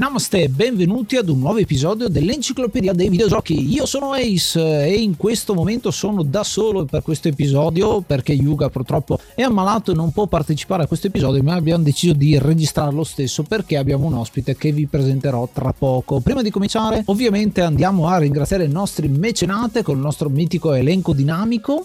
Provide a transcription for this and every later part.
Namaste, benvenuti ad un nuovo episodio dell'Enciclopedia dei Videogiochi. Io sono Ace e in questo momento sono da solo per questo episodio perché Yuga purtroppo è ammalato e non può partecipare a questo episodio, ma abbiamo deciso di registrarlo stesso perché abbiamo un ospite che vi presenterò tra poco. Prima di cominciare, ovviamente andiamo a ringraziare i nostri mecenate con il nostro mitico elenco dinamico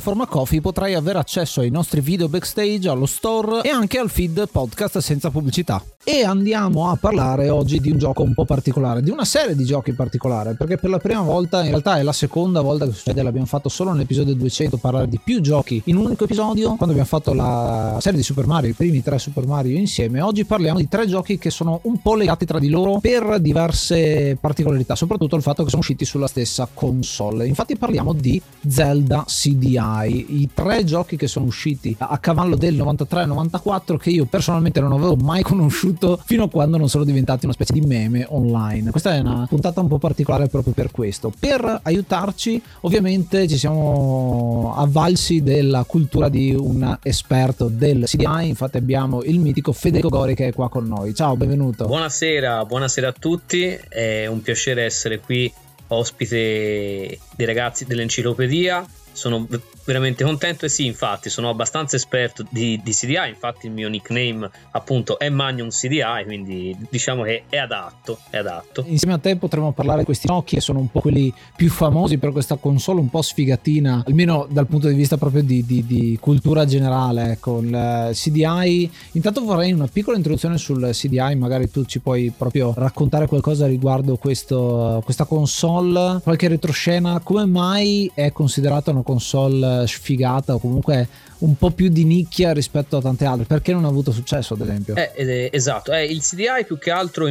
Coffee potrai avere accesso ai nostri video backstage, allo store e anche al feed podcast senza pubblicità. E andiamo a parlare oggi di un gioco un po' particolare, di una serie di giochi in particolare, perché per la prima volta, in realtà è la seconda volta che succede, l'abbiamo fatto solo nell'episodio 200 parlare di più giochi in un unico episodio, quando abbiamo fatto la serie di Super Mario, i primi tre Super Mario insieme. Oggi parliamo di tre giochi che sono un po' legati tra di loro per diverse particolarità, soprattutto il fatto che sono usciti sulla stessa console. Infatti parliamo di Zelda CDI i tre giochi che sono usciti a cavallo del 93 94 che io personalmente non avevo mai conosciuto fino a quando non sono diventati una specie di meme online. Questa è una puntata un po' particolare proprio per questo. Per aiutarci, ovviamente ci siamo avvalsi della cultura di un esperto del CDI, infatti abbiamo il mitico Federico Gori che è qua con noi. Ciao, benvenuto. Buonasera, buonasera a tutti, è un piacere essere qui ospite dei ragazzi dell'enciclopedia sono veramente contento e sì infatti sono abbastanza esperto di, di, CDI infatti il mio nickname appunto è Magnum CDI quindi diciamo che è adatto, è adatto. Insieme a te potremmo parlare di questi che sono un po' quelli più famosi per questa console un po' sfigatina almeno dal punto di vista proprio di, di, di cultura generale con il CDI intanto vorrei una piccola introduzione sul CDI magari tu ci puoi proprio raccontare qualcosa riguardo questo, questa console qualche retroscena. Come mai è considerata una console sfigata o comunque un po' più di nicchia rispetto a tante altre. Perché non ha avuto successo ad esempio? Eh, eh, esatto. Eh, il CDI più che altro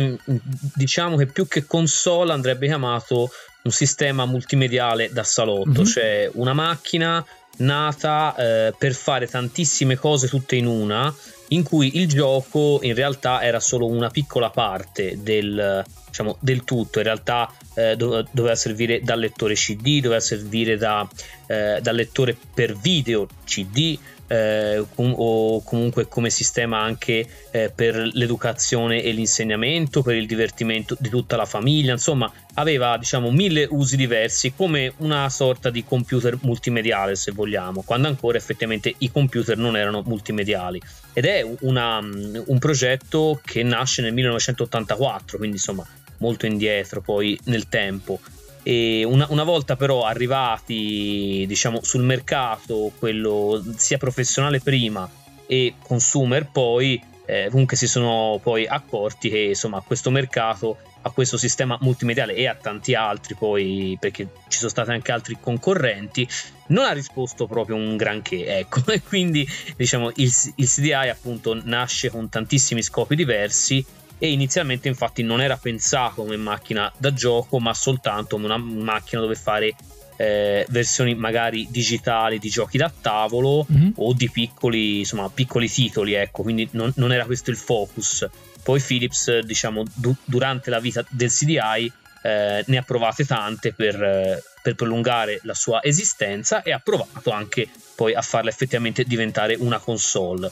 diciamo che più che console andrebbe chiamato un sistema multimediale da salotto, mm-hmm. cioè una macchina nata eh, per fare tantissime cose tutte in una, in cui il gioco in realtà era solo una piccola parte del, diciamo, del tutto. In realtà eh, doveva servire da lettore CD, doveva servire da, eh, da lettore per video CD, eh, com- o comunque come sistema anche eh, per l'educazione e l'insegnamento, per il divertimento di tutta la famiglia, insomma aveva diciamo mille usi diversi come una sorta di computer multimediale se vogliamo, quando ancora effettivamente i computer non erano multimediali. Ed è una, un progetto che nasce nel 1984, quindi insomma molto indietro poi nel tempo una, una, volta però arrivati diciamo sul mercato quello sia professionale prima e consumer poi eh, comunque si sono poi accorti che insomma questo mercato a questo sistema multimediale e a tanti altri poi perché ci sono stati anche altri concorrenti non ha risposto proprio un granché ecco. E quindi diciamo il, il CDI appunto nasce con tantissimi scopi diversi e inizialmente infatti non era pensato come macchina da gioco ma soltanto come una macchina dove fare eh, versioni magari digitali di giochi da tavolo mm-hmm. o di piccoli, insomma, piccoli titoli ecco. Quindi non, non, era questo il focus. Poi Philips diciamo du- durante la vita del CDI eh, ne ha provate tante per, eh, per prolungare la sua esistenza e ha provato anche poi a farla effettivamente diventare una console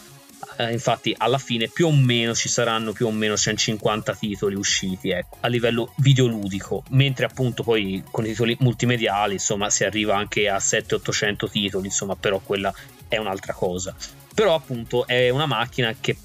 eh, infatti alla fine più o meno ci saranno più o meno 150 titoli usciti ecco, a livello videoludico, mentre appunto poi con i titoli multimediali insomma si arriva anche a 700-800 titoli, insomma però quella è un'altra cosa però appunto è una macchina che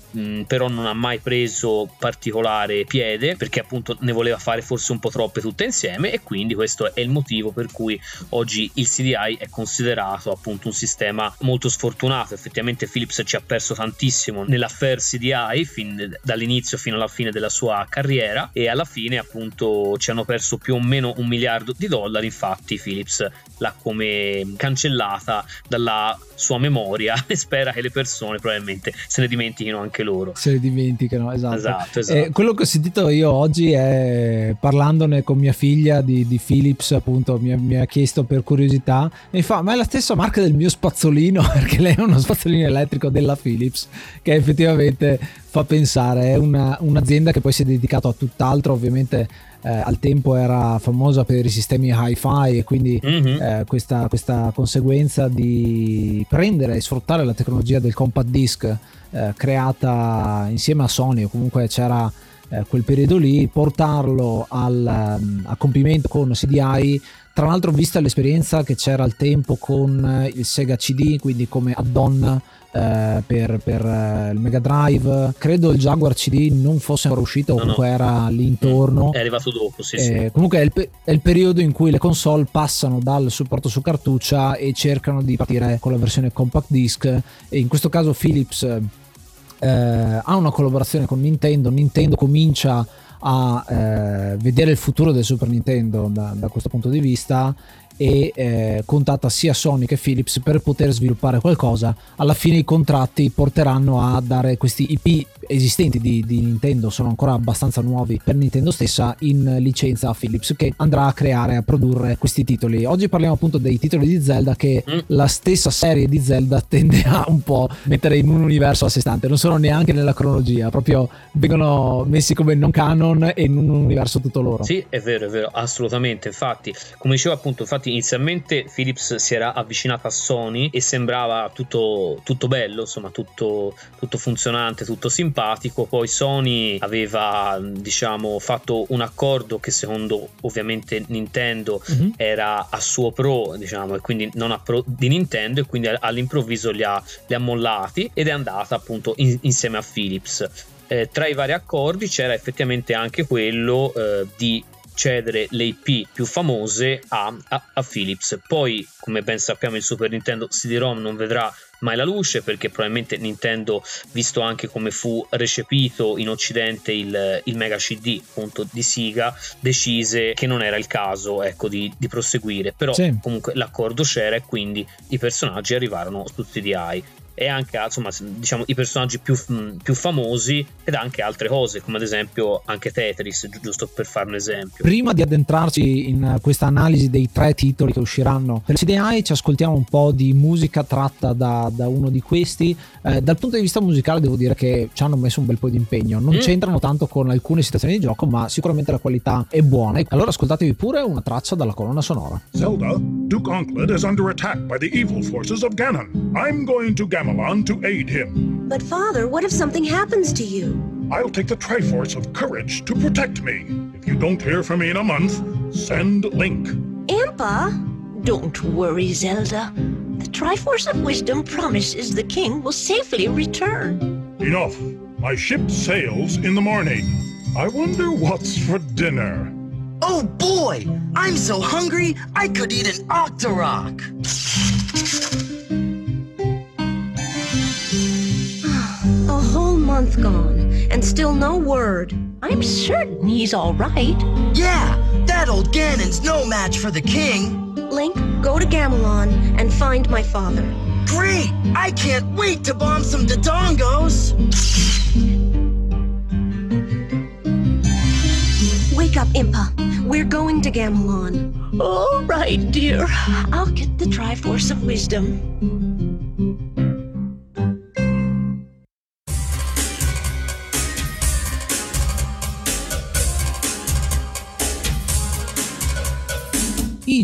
però non ha mai preso particolare piede perché appunto ne voleva fare forse un po' troppe tutte insieme e quindi questo è il motivo per cui oggi il CDI è considerato appunto un sistema molto sfortunato. Effettivamente Philips ci ha perso tantissimo nell'affair CDI fin dall'inizio fino alla fine della sua carriera e alla fine appunto ci hanno perso più o meno un miliardo di dollari. Infatti Philips l'ha come cancellata dalla sua memoria e spera che le persone probabilmente se ne dimentichino anche loro. Se ne dimenticano, esatto. esatto, esatto. Eh, quello che ho sentito io oggi è parlandone con mia figlia di, di Philips, appunto, mi, mi, ha chiesto per curiosità, mi fa, ma è la stessa marca del mio spazzolino, perché lei è uno spazzolino elettrico della Philips, che effettivamente fa pensare, è una, un'azienda che poi si è dedicata a tutt'altro, ovviamente eh, al tempo era famosa per i sistemi hi-fi e quindi mm-hmm. eh, questa, questa, conseguenza di prendere e sfruttare la tecnologia del compact disc eh, creata insieme a Sony o comunque c'era eh, quel periodo lì, portarlo al, um, a compimento con CDI tra l'altro vista l'esperienza che c'era al tempo con eh, il Sega CD quindi come add-on eh, per, per eh, il Mega Drive. Credo il Jaguar CD non fosse ancora uscito, no, comunque no. era lì intorno. È arrivato dopo, sì, eh, sì. Comunque è il, è il, periodo in cui le console passano dal supporto su cartuccia e cercano di partire con la versione compact disc. E in questo caso Philips eh, ha una collaborazione con Nintendo. Nintendo comincia a eh, vedere il futuro del Super Nintendo da, da questo punto di vista e eh, contatta sia Sony che Philips per poter sviluppare qualcosa. Alla fine i contratti porteranno a dare questi IP esistenti di, di, Nintendo, sono ancora abbastanza nuovi per Nintendo stessa, in licenza a Philips che andrà a creare, a produrre questi titoli. Oggi parliamo appunto dei titoli di Zelda che mm. la stessa serie di Zelda tende a un po' mettere in un universo a sé stante, non sono neanche nella cronologia, proprio vengono messi come non canon e in un universo tutto loro. Sì, è vero, è vero, assolutamente. Infatti, come dicevo appunto, infatti infatti inizialmente Philips si era avvicinata a Sony e sembrava tutto, tutto bello, insomma tutto, tutto, funzionante, tutto simpatico, poi Sony aveva diciamo fatto un accordo che secondo ovviamente Nintendo mm-hmm. era a suo pro diciamo e quindi non a pro di Nintendo e quindi all'improvviso li ha, li ha mollati ed è andata appunto in, insieme a Philips. Eh, tra i vari accordi c'era effettivamente anche quello eh, di cedere le IP più famose a, a, a, Philips. Poi, come ben sappiamo, il Super Nintendo CD-ROM non vedrà mai la luce perché probabilmente Nintendo, visto anche come fu recepito in Occidente il, il Mega CD appunto di Siga, decise che non era il caso ecco, di, di proseguire. Però sì. comunque l'accordo c'era e quindi i personaggi arrivarono su CDI e anche insomma, diciamo, i personaggi più, più, famosi ed anche altre cose, come ad esempio anche Tetris, giusto per fare un esempio. Prima di addentrarci in questa analisi dei tre titoli che usciranno per CDI, ci ascoltiamo un po' di musica tratta da, da uno di questi. Eh, dal punto di vista musicale devo dire che ci hanno messo un bel po' di impegno, non mm. c'entrano tanto con alcune situazioni di gioco, ma sicuramente la qualità è buona. Allora ascoltatevi pure una traccia dalla colonna sonora. Zelda, Duke Onkled is under attack by the evil forces of Ganon. I'm going to Gamelon to aid him. But father, what if something happens to you? I'll take the Triforce of Courage to protect me. If you don't hear from me in a month, send Link. Impa? Don't worry, Zelda. The Triforce of Wisdom promises the king will safely return. Enough. My ship sails in the morning. I wonder what's for dinner. Oh boy! I'm so hungry I could eat an Octorok! Month gone, and still no word. I'm certain he's all right. Yeah, that old Ganon's no match for the king. Link, go to Gamelon and find my father. Great! I can't wait to bomb some Dodongos! Wake up, Impa. We're going to Gamelon. All right, dear. I'll get the Triforce of Wisdom.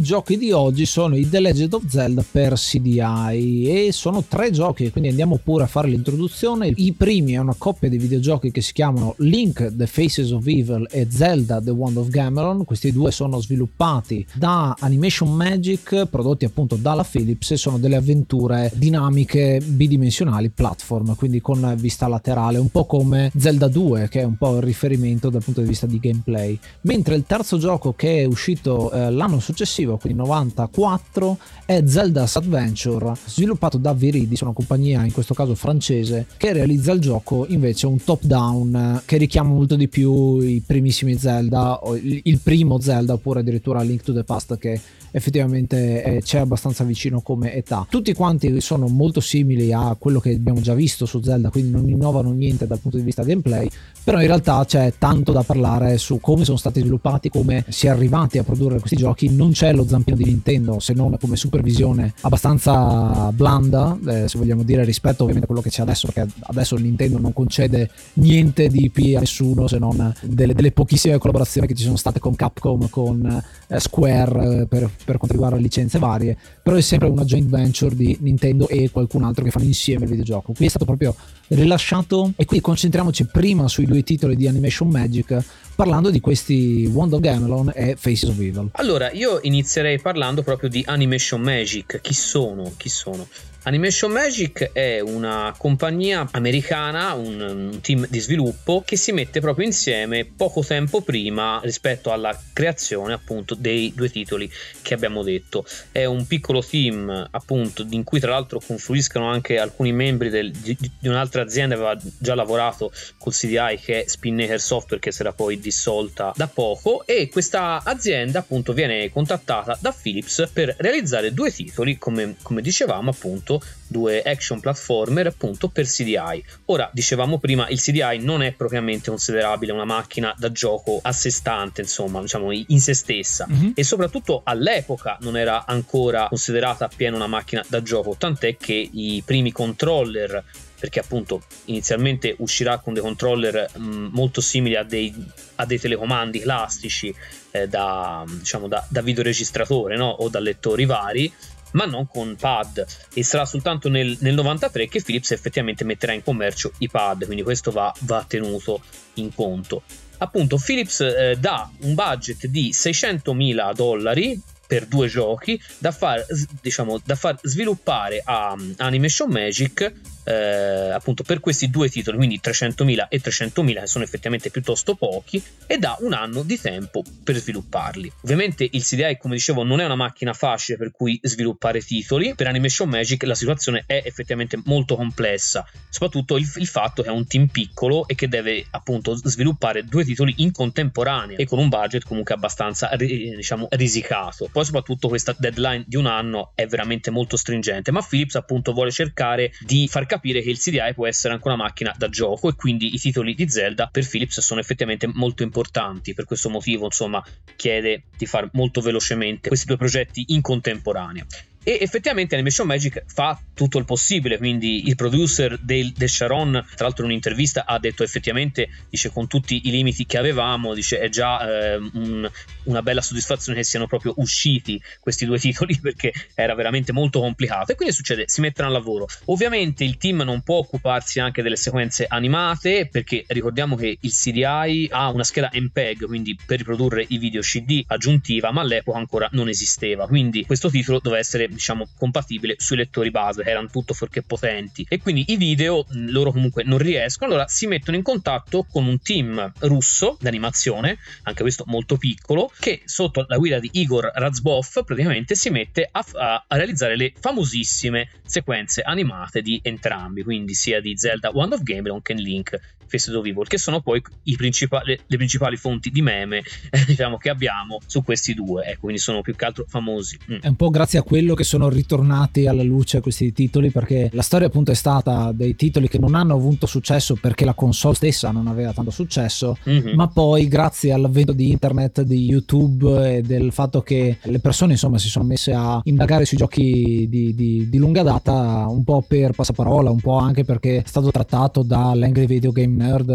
Giochi di oggi sono i The Legend of Zelda per CDI e sono tre giochi, quindi andiamo pure a fare l'introduzione. I primi è una coppia di videogiochi che si chiamano Link The Faces of Evil e Zelda The Wand of Gamelon. Questi due sono sviluppati da Animation Magic, prodotti appunto dalla Philips e sono delle avventure dinamiche bidimensionali platform, quindi con vista laterale, un po' come Zelda 2 che è un po' il riferimento dal punto di vista di gameplay. Mentre il terzo gioco che è uscito eh, l'anno successivo successivo, quindi 94, è Zelda's Adventure, sviluppato da Viridis, una compagnia in questo caso francese, che realizza il gioco invece un top down che richiama molto di più i primissimi Zelda, il primo Zelda oppure addirittura Link to the Past che effettivamente eh, c'è abbastanza vicino come età. Tutti quanti sono molto simili a quello che abbiamo già visto su Zelda, quindi non innovano niente dal punto di vista gameplay, però in realtà c'è tanto da parlare su come sono stati sviluppati, come si è arrivati a produrre questi giochi. Non c'è lo zampino di Nintendo se non come supervisione abbastanza blanda, eh, se vogliamo dire, rispetto ovviamente a quello che c'è adesso, perché adesso Nintendo non concede niente di IP a nessuno se non delle, delle pochissime collaborazioni che ci sono state con Capcom, con eh, Square eh, per per quanto riguarda licenze varie, però è sempre una joint venture di Nintendo e qualcun altro che fanno insieme il videogioco. Qui è stato proprio rilasciato e qui concentriamoci prima sui due titoli di Animation Magic parlando di questi Wand of Gamelon e Faces of Evil. Allora, io inizierei parlando proprio di Animation Magic. Chi sono? Chi sono? Animation Magic è una compagnia americana, un, team di sviluppo che si mette proprio insieme poco tempo prima rispetto alla creazione appunto dei due titoli che abbiamo detto. È un piccolo team appunto in cui tra l'altro confluiscono anche alcuni membri del, di, di, un'altra azienda che aveva già lavorato col CDI che è Spinnaker Software che si era poi dissolta da poco e questa azienda appunto viene contattata da Philips per realizzare due titoli come, come dicevamo appunto appunto due action platformer appunto per CDI. Ora, dicevamo prima, il CDI non è propriamente considerabile una macchina da gioco a sé stante, insomma, diciamo in se stessa mm-hmm. e soprattutto all'epoca non era ancora considerata appieno una macchina da gioco, tant'è che i primi controller perché appunto inizialmente uscirà con dei controller mh, mm, molto simili a dei, a dei telecomandi classici eh, da, diciamo, da, da videoregistratore no? o da lettori vari ma non con pad e sarà soltanto nel, nel 93 che Philips effettivamente metterà in commercio i pad, quindi questo va, va tenuto in conto. Appunto, Philips eh, dà un budget di 600.000 dollari per due giochi da far, diciamo, da far sviluppare a Animation Magic eh, appunto per questi due titoli, quindi 300.000 e 300.000 che sono effettivamente piuttosto pochi e dà un anno di tempo per svilupparli. Ovviamente il CDI come dicevo non è una macchina facile per cui sviluppare titoli, per Animation Magic la situazione è effettivamente molto complessa, soprattutto il, il fatto che è un team piccolo e che deve appunto sviluppare due titoli in contemporanea e con un budget comunque abbastanza diciamo risicato. Poi soprattutto questa deadline di un anno è veramente molto stringente, ma Philips appunto vuole cercare di far capire che il CDI può essere anche una macchina da gioco e quindi i titoli di Zelda per Philips sono effettivamente molto importanti. Per questo motivo, insomma, chiede di fare molto velocemente questi due progetti in contemporanea e effettivamente Animation Magic fa tutto il possibile quindi il producer del, del, Sharon tra l'altro in un'intervista ha detto effettivamente dice con tutti i limiti che avevamo dice è già eh, un, una bella soddisfazione che siano proprio usciti questi due titoli perché era veramente molto complicato e quindi succede si mettono al lavoro. Ovviamente il team non può occuparsi anche delle sequenze animate perché ricordiamo che il CDI ha una scheda MPEG quindi per riprodurre i video CD aggiuntiva ma all'epoca ancora non esisteva. Quindi questo titolo doveva essere diciamo compatibile sui lettori base, erano tutto fuorché potenti. E quindi i video loro comunque non riescono, allora si mettono in contatto con un team russo d'animazione, anche questo molto piccolo, che sotto la guida di Igor Razbov praticamente si mette a, a, a realizzare le famosissime sequenze animate di entrambi, quindi sia di Zelda One of Game che Link Face Evil, che sono poi principali, le principali fonti di meme eh, diciamo, che abbiamo su questi due, ecco, quindi sono più che altro famosi. Mm. È un po' grazie a quello che sono ritornati alla luce questi titoli, perché la storia appunto è stata dei titoli che non hanno avuto successo perché la console stessa non aveva tanto successo, mm-hmm. ma poi grazie all'avvento di internet, di YouTube e del fatto che le persone insomma si sono messe a indagare sui giochi di, di, di lunga data, un po' per passaparola, un po' anche perché è stato trattato dall'Angry Video Game Nerd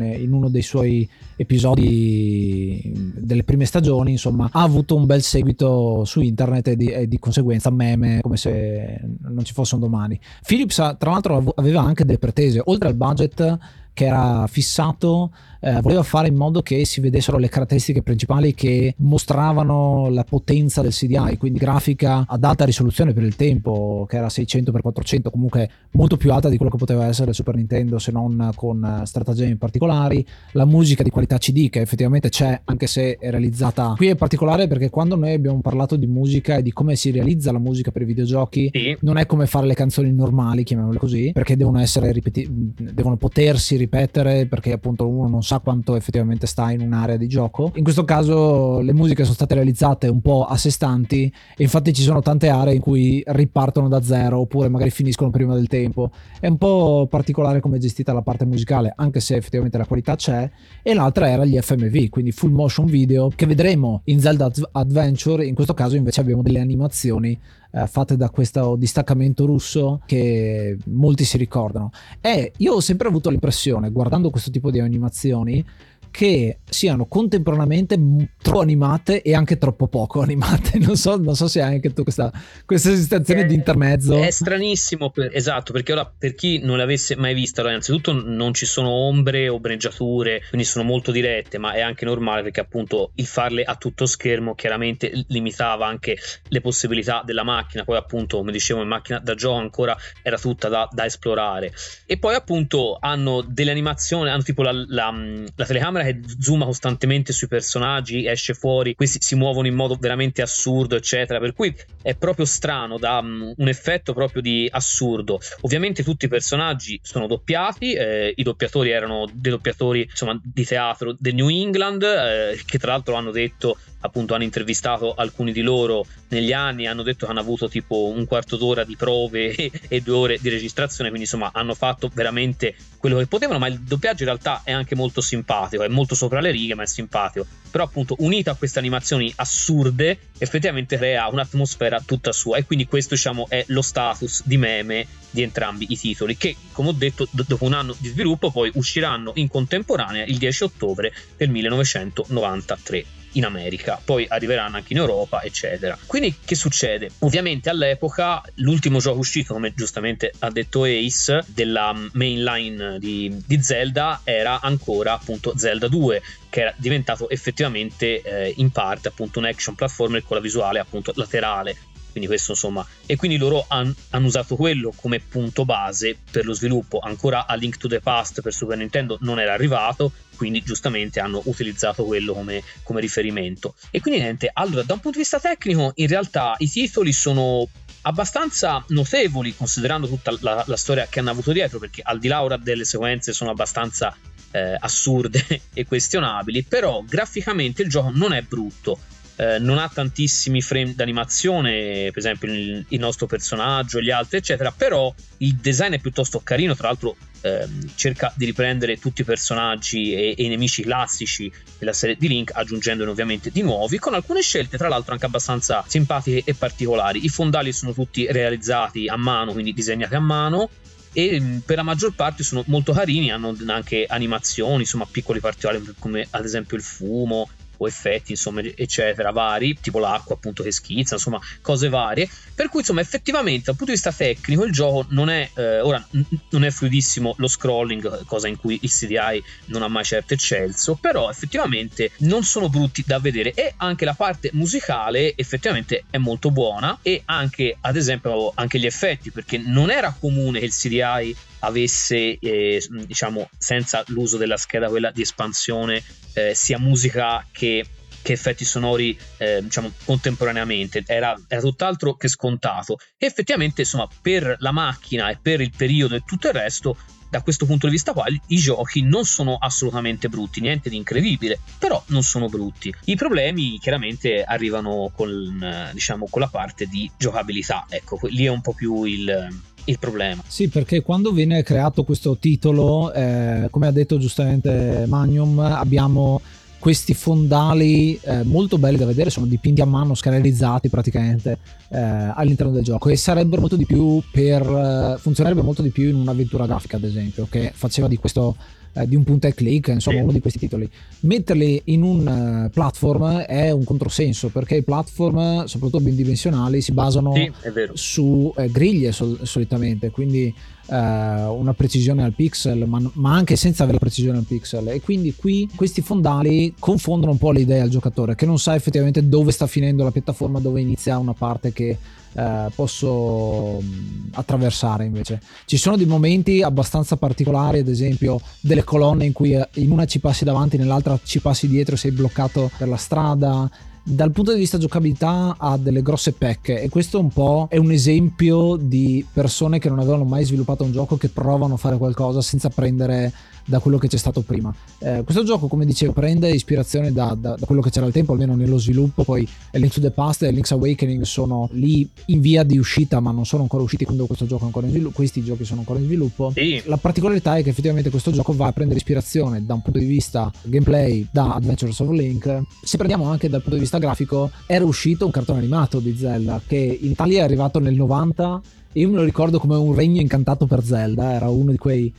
eh, in uno dei suoi episodi delle prime stagioni, insomma, ha avuto un bel seguito su internet e di, e di conseguenza meme come se non ci fosse un domani. Philips, tra l'altro, aveva anche delle pretese, oltre al budget che era fissato eh, voleva fare in modo che si vedessero le caratteristiche principali che mostravano la potenza del CDI, quindi grafica ad alta risoluzione per il tempo, che era 600x400, comunque molto più alta di quello che poteva essere il Super Nintendo, se non con stratagemmi particolari, la musica di qualità CD che effettivamente c'è, anche se è realizzata qui è particolare perché quando noi abbiamo parlato di musica e di come si realizza la musica per i videogiochi, sì. non è come fare le canzoni normali, chiamiamole così, perché devono essere ripeti- devono potersi ripetere perché appunto uno non sa sa quanto effettivamente sta in un'area di gioco. In questo caso le musiche sono state realizzate un po' a sé stanti e infatti ci sono tante aree in cui ripartono da zero oppure magari finiscono prima del tempo. È un po' particolare come è gestita la parte musicale, anche se effettivamente la qualità c'è. E l'altra era gli FMV, quindi full motion video che vedremo in Zelda Adventure. In questo caso invece abbiamo delle animazioni eh, fatte da questo distaccamento russo che molti si ricordano. E io ho sempre avuto l'impressione, guardando questo tipo di animazioni, che siano contemporaneamente troppo animate e anche troppo poco animate. Non so, non so se hai anche tu questa, questa sensazione di intermezzo. È stranissimo, per, esatto, perché ora per chi non l'avesse mai vista, allora, innanzitutto non ci sono ombre o breggiature, quindi sono molto dirette, ma è anche normale perché appunto il farle a tutto schermo chiaramente limitava anche le possibilità della macchina, poi appunto come dicevo in macchina da gioco ancora era tutta da, da esplorare. E poi appunto hanno delle animazioni, hanno tipo la, la, la telecamera telecamera che zooma costantemente sui personaggi, esce fuori, questi si muovono in modo veramente assurdo, eccetera. Per cui è proprio strano, dà um, un effetto proprio di assurdo. Ovviamente tutti i personaggi sono doppiati, eh, i doppiatori erano dei doppiatori insomma, di teatro del New England, eh, che tra l'altro hanno detto appunto hanno intervistato alcuni di loro negli anni, hanno detto che hanno avuto tipo un quarto d'ora di prove e, due ore di registrazione, quindi insomma hanno fatto veramente quello che potevano, ma il doppiaggio in realtà è anche molto simpatico, è molto sopra le righe, ma è simpatico. Però appunto unito a queste animazioni assurde, effettivamente crea un'atmosfera tutta sua e quindi questo diciamo è lo status di meme di entrambi i titoli che come ho detto d- dopo un anno di sviluppo poi usciranno in contemporanea il 10 ottobre del 1993 in America, poi arriveranno anche in Europa, eccetera. Quindi che succede? Ovviamente all'epoca l'ultimo gioco uscito, come giustamente ha detto Ace, della mainline di, di Zelda era ancora appunto Zelda 2, che era diventato effettivamente eh, in parte appunto un action platformer con la visuale appunto laterale quindi questo insomma e quindi loro han, hanno usato quello come punto base per lo sviluppo. Ancora a Link to the Past per Super Nintendo non era arrivato quindi giustamente hanno utilizzato quello come, come riferimento. E quindi niente allora da un punto di vista tecnico in realtà i titoli sono abbastanza notevoli considerando tutta la, la, storia che hanno avuto dietro perché al di là ora delle sequenze sono abbastanza eh, assurde e questionabili però graficamente il gioco non è brutto eh, non ha tantissimi frame d'animazione, per esempio il, il, nostro personaggio gli altri, eccetera, però il design è piuttosto carino, tra l'altro ehm, cerca di riprendere tutti i personaggi e, e, i nemici classici della serie di Link, aggiungendone ovviamente di nuovi, con alcune scelte tra l'altro anche abbastanza simpatiche e particolari. I fondali sono tutti realizzati a mano, quindi disegnati a mano, e mm, per la maggior parte sono molto carini, hanno anche animazioni, insomma piccoli particolari come ad esempio il fumo, o effetti, insomma, eccetera, vari, tipo l'acqua appunto che schizza, insomma, cose varie. Per cui, insomma, effettivamente dal punto di vista tecnico il gioco non è, eh, ora, n- non è fluidissimo lo scrolling, cosa in cui il CDI non ha mai certo eccelso, però effettivamente non sono brutti da vedere e anche la parte musicale effettivamente è molto buona e anche, ad esempio, anche gli effetti, perché non era comune che il CDI avesse, eh, diciamo, senza l'uso della scheda quella di espansione, eh, sia musica che, che effetti sonori, eh, diciamo, contemporaneamente. Era, era, tutt'altro che scontato. E effettivamente, insomma, per la macchina e per il periodo e tutto il resto, da questo punto di vista qua i giochi non sono assolutamente brutti, niente di incredibile, però non sono brutti. I problemi chiaramente arrivano con, diciamo, con la parte di giocabilità, ecco, lì è un po' più il, il problema. Sì, perché quando viene creato questo titolo, eh, come ha detto giustamente Magnum, abbiamo questi fondali eh, molto belli da vedere, sono dipinti a mano, scanerizzati praticamente eh, all'interno del gioco e sarebbero molto di più per eh, funzionerebbe molto di più in un'avventura grafica, ad esempio, che faceva di questo eh, di un punta e click, insomma uno di questi titoli. Metterli in un uh, platform è un controsenso perché i platform, soprattutto bidimensionali, si basano sì, su eh, griglie sol- solitamente, quindi uh, una precisione al pixel, ma, ma, anche senza avere la precisione al pixel. E quindi qui questi fondali confondono un po' le idee al giocatore che non sa effettivamente dove sta finendo la piattaforma, dove inizia una parte che eh, posso mm, attraversare invece. Ci sono dei momenti abbastanza particolari, ad esempio delle colonne in cui eh, in una ci passi davanti, nell'altra ci passi dietro, sei bloccato per la strada dal punto di vista giocabilità ha delle grosse pecche e questo un po' è un esempio di persone che non avevano mai sviluppato un gioco che provano a fare qualcosa senza prendere da quello che c'è stato prima. Eh, questo gioco, come dicevo, prende ispirazione da, da, da, quello che c'era al tempo, almeno nello sviluppo. Poi Link to the Past e Link's Awakening sono lì in via di uscita, ma non sono ancora usciti quando questo gioco è ancora in sviluppo. Questi giochi sono ancora in sviluppo. Sì. La particolarità è che effettivamente questo gioco va a prendere ispirazione da un punto di vista gameplay da Adventures of Link. Se prendiamo anche dal punto di vista grafico, era uscito un cartone animato di Zelda che in Italia è arrivato nel 90 io me lo ricordo come un regno incantato per Zelda, era uno di quei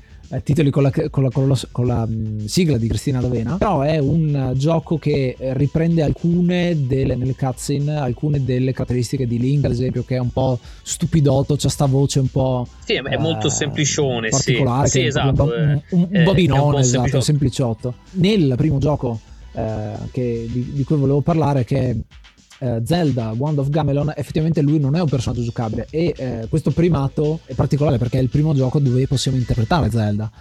titoli con la, con la, con la, con la mh, sigla di Cristina D'Avena, però è un gioco che riprende alcune delle, nelle cutscene, alcune delle caratteristiche di Link, ad esempio, che è un po' stupidotto, c'ha sta voce un po'... Sì, è molto eh, semplicione, particolare, sì, sì esatto. Un, un, un bobinone, esatto, sempliciotto. Nel primo gioco eh, che, di, di cui volevo parlare, che eh, Zelda Wand of Gamelon effettivamente lui non è un personaggio giocabile e eh, questo primato è particolare perché è il primo gioco dove possiamo interpretare Zelda.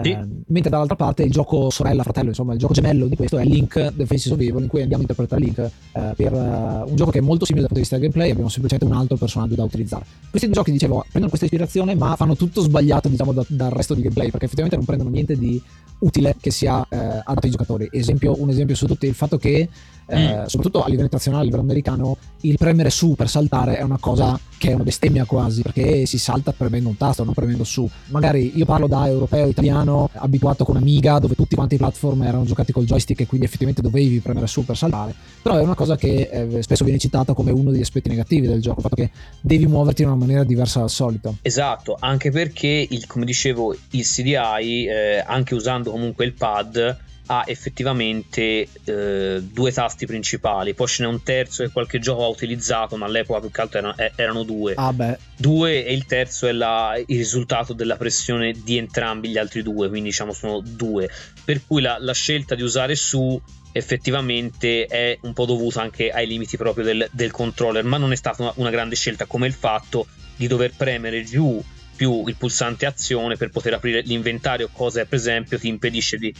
Sì. Eh, mentre dall'altra parte il gioco sorella, fratello, insomma il gioco gemello di questo è Link The Faces of Evil in cui andiamo a interpretare Link eh, per uh, un gioco che è molto simile dal punto di vista del gameplay abbiamo semplicemente un altro personaggio da utilizzare. Questi due giochi dicevo prendono questa ispirazione ma fanno tutto sbagliato diciamo da, dal resto di gameplay perché effettivamente non prendono niente di utile che sia eh, adatto ai giocatori. Esempio, un esempio su tutti è il fatto che eh, mm. soprattutto a livello internazionale, a livello americano, il premere su per saltare è una cosa che è una bestemmia quasi, perché si salta premendo un tasto, non premendo su. Magari io parlo da europeo italiano, abituato con Amiga, dove tutti quanti i platform erano giocati col joystick e quindi effettivamente dovevi premere su per saltare, però è una cosa che eh, spesso viene citata come uno degli aspetti negativi del gioco, il fatto che devi muoverti in una maniera diversa dal solito. Esatto, anche perché, il, come dicevo, il CDI, eh, anche usando comunque il pad, ha effettivamente eh, due tasti principali, poi ce n'è un terzo che qualche gioco ha utilizzato, ma all'epoca più che altro erano, eh, erano due. Ah beh. Due e il terzo è la, il risultato della pressione di entrambi gli altri due, quindi diciamo sono due. Per cui la, la scelta di usare su effettivamente è un po' dovuta anche ai limiti proprio del, del controller, ma non è stata una, una grande scelta come il fatto di dover premere giù più il pulsante azione per poter aprire l'inventario, cosa per esempio ti impedisce di,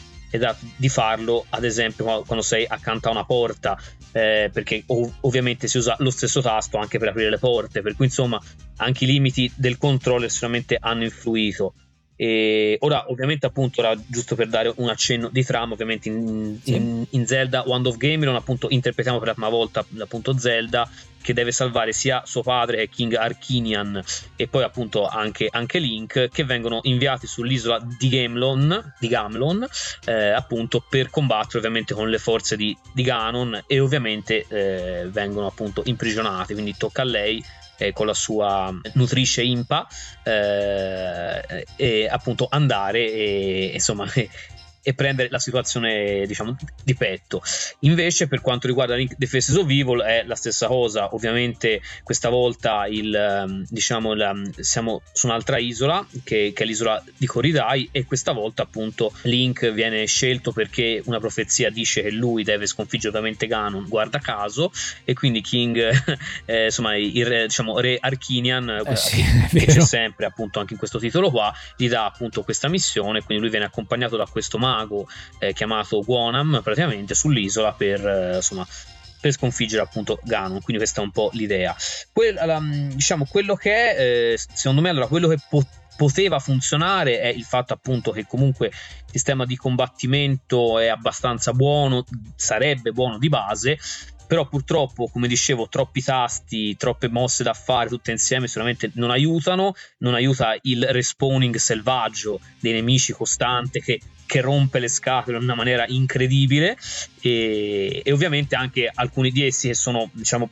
di farlo, ad esempio quando sei accanto a una porta, eh, perché ov- ovviamente si usa lo stesso tasto anche per aprire le porte, per cui insomma anche i limiti del controller sicuramente hanno influito. E ora, ovviamente, appunto, ora, giusto per dare un accenno di trama, ovviamente in, sì. in, in Zelda Wand of Gamelon, appunto, interpretiamo per la prima volta appunto Zelda che deve salvare sia suo padre che King Archinian e poi appunto anche, anche Link che vengono inviati sull'isola di Gamelon, di Gamelon eh, appunto per combattere ovviamente con le forze di, di Ganon e ovviamente eh, vengono appunto imprigionati quindi tocca a lei eh, con la sua nutrice Impa eh, e appunto andare e insomma e prendere la situazione diciamo di petto. Invece per quanto riguarda Link The Faces of Evil è la stessa cosa. Ovviamente questa volta il, ehm, diciamo la, siamo su un'altra isola che, che, è l'isola di Corridai e questa volta appunto Link viene scelto perché una profezia dice che lui deve sconfiggere ovviamente Ganon guarda caso e quindi King eh, insomma il re, diciamo, re Archinian eh sì, che c'è sempre appunto anche in questo titolo qua gli dà appunto questa missione quindi lui viene accompagnato da questo mago mago eh, chiamato Guanam praticamente sull'isola per eh, insomma per sconfiggere appunto Ganon. Quindi questa è un po' l'idea. Que- la, diciamo quello che è eh, secondo me allora quello che po- poteva funzionare è il fatto appunto che comunque il sistema di combattimento è abbastanza buono sarebbe buono di base però purtroppo come dicevo troppi tasti troppe mosse da fare tutte insieme sicuramente non aiutano non aiuta il respawning selvaggio dei nemici costante che, che rompe le scatole in una maniera incredibile. E, e ovviamente anche alcuni di essi che sono diciamo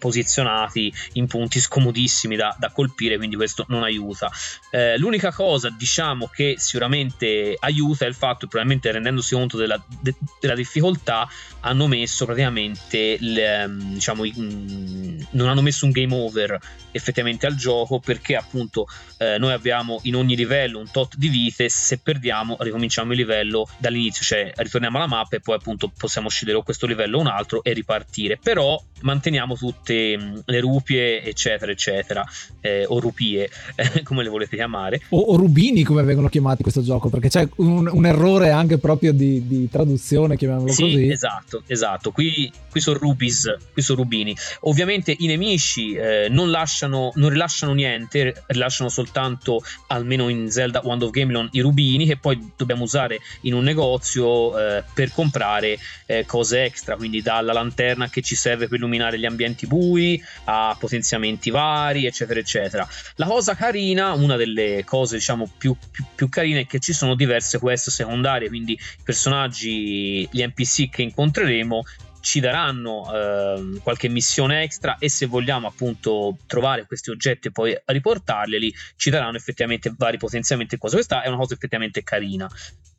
posizionati in punti scomodissimi da, da colpire, quindi questo non aiuta. Eh, l'unica cosa, diciamo, che sicuramente aiuta è il fatto, probabilmente rendendosi conto della, de, della difficoltà, hanno messo praticamente, le, ehm, diciamo, mh, non hanno messo un game over effettivamente al gioco perché appunto eh, noi abbiamo in ogni livello un tot di vite, se perdiamo ricominciamo il livello dall'inizio, cioè ritorniamo alla mappa e poi appunto possiamo scegliere questo livello o un altro e ripartire, però manteniamo tutte tutte mm, le rupie, eccetera, eccetera, eh, o rupie, come le volete chiamare. O, o, rubini, come vengono chiamati questo gioco, perché c'è un, un errore anche proprio di, di traduzione, chiamiamolo sì, così. Esatto, esatto. Qui, qui sono rubis, qui sono rubini. Ovviamente i nemici eh, non, lasciano, non rilasciano niente, rilasciano soltanto, almeno in Zelda Wand of Gamelon, i rubini che poi dobbiamo usare in un negozio eh, per comprare eh, cose extra, quindi dalla lanterna che ci serve per illuminare gli ambienti bui bui, ha potenziamenti vari, eccetera, eccetera. La cosa carina, una delle cose diciamo più, più, più carine è che ci sono diverse quest secondarie, quindi i personaggi, gli NPC che incontreremo ci daranno eh, qualche missione extra e se vogliamo appunto trovare questi oggetti e poi riportarli ci daranno effettivamente vari potenziamenti cosa questa è una cosa effettivamente carina.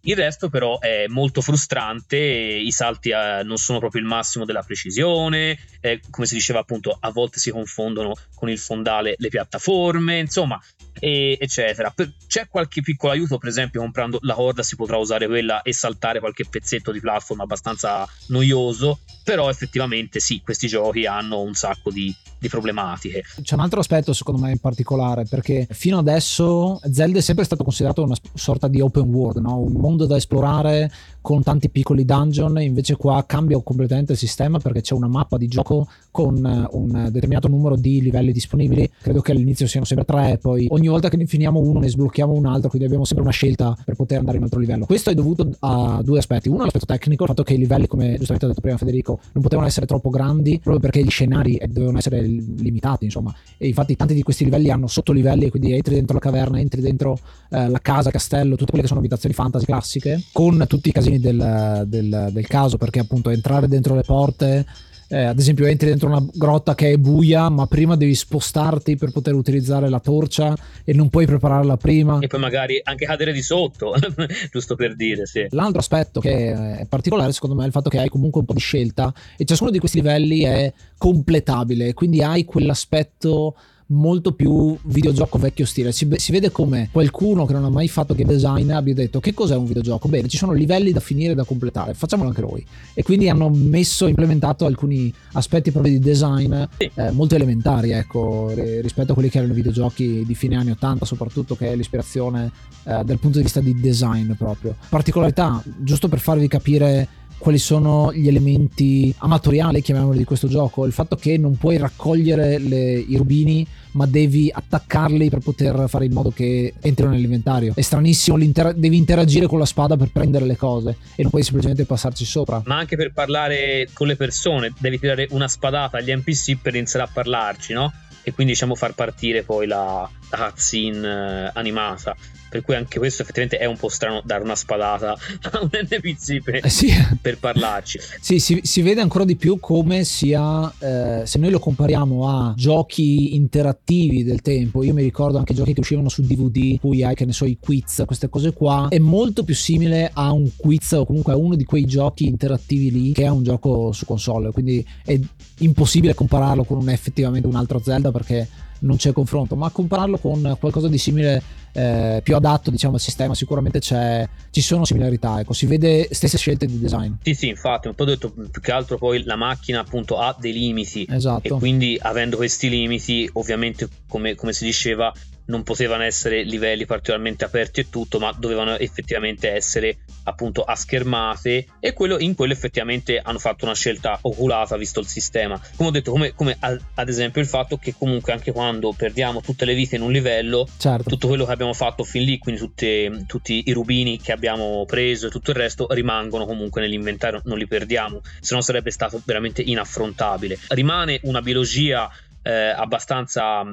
Il resto però è molto frustrante, i salti eh, non sono proprio il massimo della precisione, eh, come si diceva appunto a volte si confondono con il fondale le piattaforme, insomma, e, eccetera. Per, c'è qualche piccolo aiuto, per esempio comprando la corda si potrà usare quella e saltare qualche pezzetto di platform abbastanza noioso, però effettivamente sì, questi giochi hanno un sacco di, di problematiche. C'è un altro aspetto secondo me in particolare, perché fino adesso Zelda è sempre stato considerato una sorta di open world, no? un mondo da esplorare con tanti piccoli dungeon, invece qua cambia completamente il sistema perché c'è una mappa di gioco con eh, un determinato numero di livelli disponibili, credo che all'inizio siano sempre tre, poi ogni volta che ne finiamo uno ne sblocchiamo un altro, quindi abbiamo sempre una scelta per poter andare in un altro livello. Questo è dovuto a due aspetti, uno l'aspetto tecnico, il fatto che i livelli, come giustamente ha detto prima Federico, non potevano essere troppo grandi proprio perché gli scenari dovevano essere limitati, insomma, e infatti tanti di questi livelli hanno sottolivelli, quindi entri dentro la caverna, entri dentro eh, la casa, castello, tutte quelle che sono abitazioni fantasy classiche, con tutti i casini del, del, del caso, perché appunto entrare dentro le porte eh, ad esempio entri dentro una grotta che è buia, ma prima devi spostarti per poter utilizzare la torcia e non puoi prepararla prima. E poi magari anche cadere di sotto, giusto per dire, sì. L'altro aspetto che è particolare secondo me è il fatto che hai comunque un po' di scelta e ciascuno di questi livelli è completabile, quindi hai quell'aspetto molto più videogioco vecchio stile. Si, si, vede come qualcuno che non ha mai fatto game design abbia detto che cos'è un videogioco? Bene, ci sono livelli da finire da completare, facciamolo anche noi. E quindi hanno messo, implementato alcuni aspetti proprio di design eh, molto elementari, ecco, rispetto a quelli che erano i videogiochi di fine anni 80, soprattutto che è l'ispirazione eh, dal punto di vista di design proprio. Particolarità, giusto per farvi capire quali sono gli elementi amatoriali, chiamiamoli, di questo gioco. Il fatto che non puoi raccogliere le, i rubini, ma devi attaccarli per poter fare in modo che entrino nell'inventario. È stranissimo, devi interagire con la spada per prendere le cose e non puoi semplicemente passarci sopra. Ma anche per parlare con le persone, devi tirare una spadata agli NPC per iniziare a parlarci, no? E quindi diciamo far partire poi la, cutscene eh, animata per cui anche questo effettivamente è un po' strano dare una spadata a un NPC per, eh sì. per parlarci. Sì, si, si, vede ancora di più come sia, eh, se noi lo compariamo a giochi interattivi del tempo, io mi ricordo anche giochi che uscivano su DVD, cui hai che ne so i quiz, queste cose qua, è molto più simile a un quiz o comunque a uno di quei giochi interattivi lì che a un gioco su console, quindi è impossibile compararlo con un, effettivamente un altro Zelda perché non c'è confronto, ma compararlo con qualcosa di simile eh, più adatto diciamo al sistema sicuramente c'è, ci sono similarità ecco si vede stesse scelte di design sì sì infatti un po' detto più che altro poi la macchina appunto ha dei limiti esatto. e quindi avendo questi limiti ovviamente come, come si diceva non potevano essere livelli particolarmente aperti e tutto, ma dovevano effettivamente essere appunto a schermate e quello, in quello effettivamente hanno fatto una scelta oculata visto il sistema. Come ho detto, come, come ad esempio il fatto che comunque anche quando perdiamo tutte le vite in un livello, certo. tutto quello che abbiamo fatto fin lì, quindi tutte, tutti i rubini che abbiamo preso e tutto il resto rimangono comunque nell'inventario, non li perdiamo, se no sarebbe stato veramente inaffrontabile. Rimane una biologia eh, abbastanza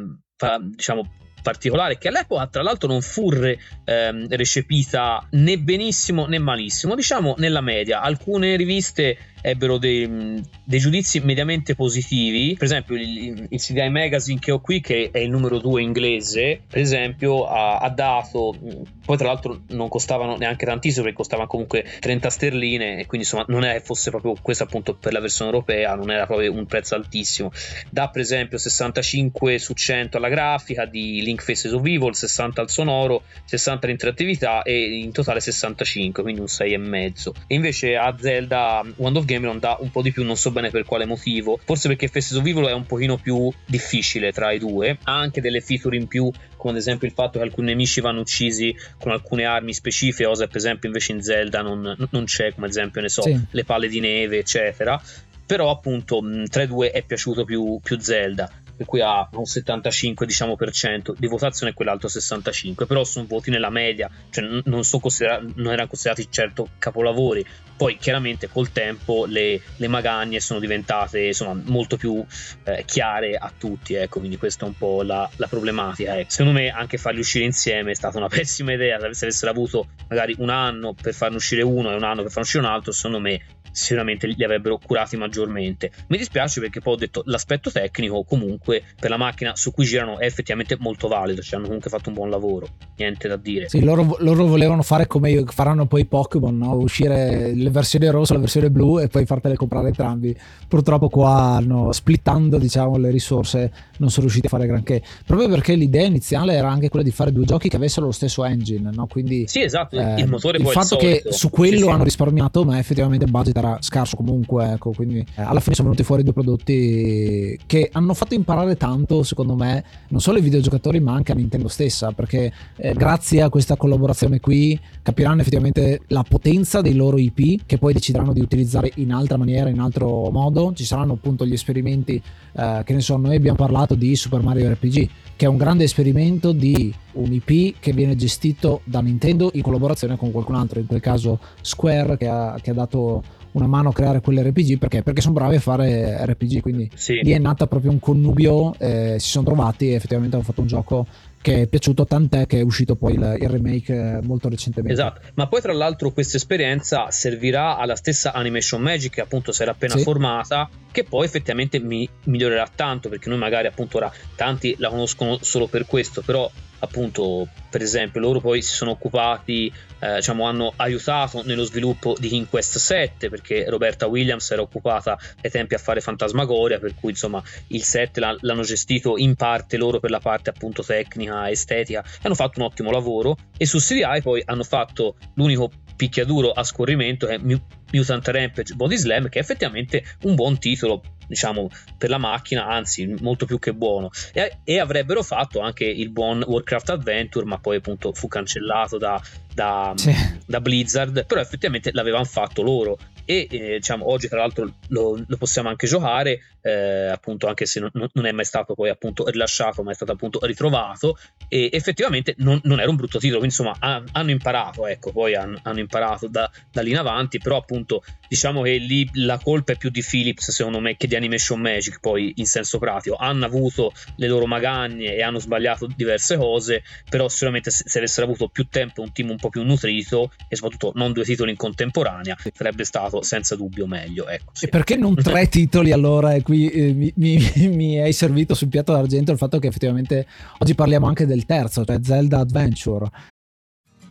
diciamo particolare che all'epoca tra l'altro non fu ehm, recepita né benissimo né malissimo, diciamo nella media. Alcune riviste ebbero dei, dei, giudizi mediamente positivi. Per esempio, il, il, CDI Magazine che ho qui, che è il numero 2 inglese, per esempio, ha, ha, dato. Poi, tra l'altro, non costavano neanche tantissimo, perché costavano comunque 30 sterline. E quindi, insomma, non è fosse proprio questo, appunto, per la versione europea, non era proprio un prezzo altissimo. Da, per esempio, 65 su 100 alla grafica di Link Faces of Evil, 60 al sonoro, 60 all'interattività e in totale 65, quindi un 6,5. E invece a Zelda One of Game non dà un po' di più, non so bene per quale motivo. Forse perché Faces of Evil è un pochino più difficile tra i due. Ha anche delle feature in più, come ad esempio il fatto che alcuni nemici vanno uccisi con alcune armi specifiche, cosa per esempio invece in Zelda non, non c'è, come ad esempio ne so, sì. le palle di neve, eccetera però appunto tra i due è piaciuto più, più Zelda per cui ha un 75 diciamo, per cento. Di votazione e quell'altro 65 però sono voti nella media cioè non, non erano considerati certo capolavori. Poi chiaramente col tempo le, le magagne sono diventate insomma molto più eh, chiare a tutti ecco quindi questa è un po' la, la problematica ecco. secondo me anche farli uscire insieme è stata una pessima idea. Se avessero avuto magari un anno per farne uscire uno e un anno per farne uscire un altro secondo me sicuramente li avrebbero curati maggiormente. Mi dispiace perché poi ho detto l'aspetto tecnico comunque per la macchina su cui girano è effettivamente molto valido, ci hanno comunque fatto un buon lavoro, niente da dire. Sì, loro, loro volevano fare come faranno poi i Pokémon, no? uscire le versioni rosse, la versione blu e poi fartele comprare entrambi. Purtroppo qua no, splittando diciamo le risorse non sono riusciti a fare granché, proprio perché l'idea iniziale era anche quella di fare due giochi che avessero lo stesso engine, no? quindi sì esatto, eh, il motore il poi fatto il che su quello sì, hanno risparmiato ma effettivamente il budget era scarso comunque, ecco, quindi eh, alla fine sono venuti fuori due prodotti che hanno fatto imparare tanto, secondo me, non solo ai videogiocatori ma anche a Nintendo stessa, perché eh, grazie a questa collaborazione qui capiranno effettivamente la potenza dei loro IP che poi decideranno di utilizzare in altra maniera, in altro modo. Ci saranno appunto gli esperimenti, eh, che ne so, noi abbiamo parlato di Super Mario RPG, che è un grande esperimento di un IP che viene gestito da Nintendo in collaborazione con qualcun altro, in quel caso Square che ha, che ha dato una mano a creare quell'RPG perché? Perché sono bravi a fare RPG, quindi Sì. lì è nata proprio un connubio, eh, si sono trovati e effettivamente hanno fatto un gioco che è piaciuto tant'è che è uscito poi il, il remake eh, molto recentemente. Esatto, ma poi tra l'altro questa esperienza servirà alla stessa Animation Magic che appunto si era appena Sì. formata, che poi effettivamente mi migliorerà tanto perché noi magari appunto ora tanti la conoscono solo per questo, però appunto per esempio loro poi si sono occupati, eh, diciamo hanno aiutato nello sviluppo di King Quest 7 perché Roberta Williams era occupata ai tempi a fare Fantasmagoria, per cui insomma il 7 l'ha- l'hanno gestito in parte loro per la parte appunto tecnica, estetica, e hanno fatto un ottimo lavoro e su CDI poi hanno fatto l'unico picchiaduro a scorrimento che è Mu- Mutant Rampage Body Slam che è effettivamente un buon titolo diciamo per la macchina anzi molto più che buono. E, e avrebbero fatto anche il buon Warcraft Adventure ma poi appunto fu cancellato da, da, Sì. da Blizzard però effettivamente l'avevano fatto loro. E eh, diciamo oggi tra l'altro lo, lo possiamo anche giocare eh, appunto anche se non, non è mai stato poi appunto rilasciato ma è stato appunto ritrovato. E effettivamente non, non era un brutto titolo quindi insomma ha- hanno imparato ecco poi hanno, hanno imparato da, da lì in avanti. Però appunto diciamo che lì la colpa è più di Philips secondo me che di Animation Magic poi in senso pratico. Hanno avuto le loro magagne e hanno sbagliato diverse cose però sicuramente se, se avessero avuto più tempo un team un po' più nutrito e soprattutto non due titoli in contemporanea sarebbe stato senza dubbio meglio ecco sì. E perché non tre titoli allora? E qui eh, mi, mi- mi hai servito sul piatto d'argento il fatto che effettivamente oggi parliamo anche del terzo, cioè Zelda Adventure.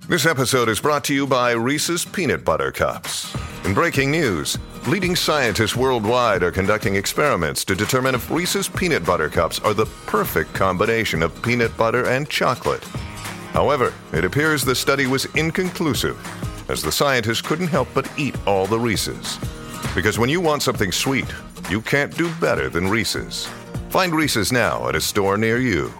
This episode is brought to you by Reese's Peanut Butter Cups. In breaking news, leading scientists worldwide are conducting experiments to determine if Reese's Peanut Butter Cups are the perfect combination of peanut butter and chocolate. However, it appears the study was inconclusive, as the scientists couldn't help but eat all the Reese's. Because when you want something sweet, you can't do better than Reese's. Find Reese's now at a store near you.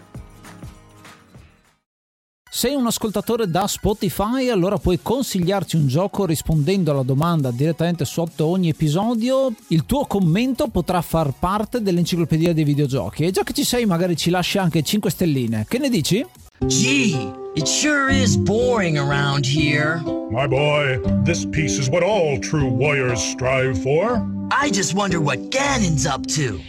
Sei un ascoltatore da Spotify, allora puoi consigliarci un gioco rispondendo alla domanda direttamente sotto ogni episodio. Il tuo commento potrà far parte dell'enciclopedia dei videogiochi. E già che ci sei, magari ci lasci anche 5 stelline. Che ne dici? Gee, it sure is boring around here. My boy, this peace is what all true warriors strive for. I just wonder what Ganon's up to.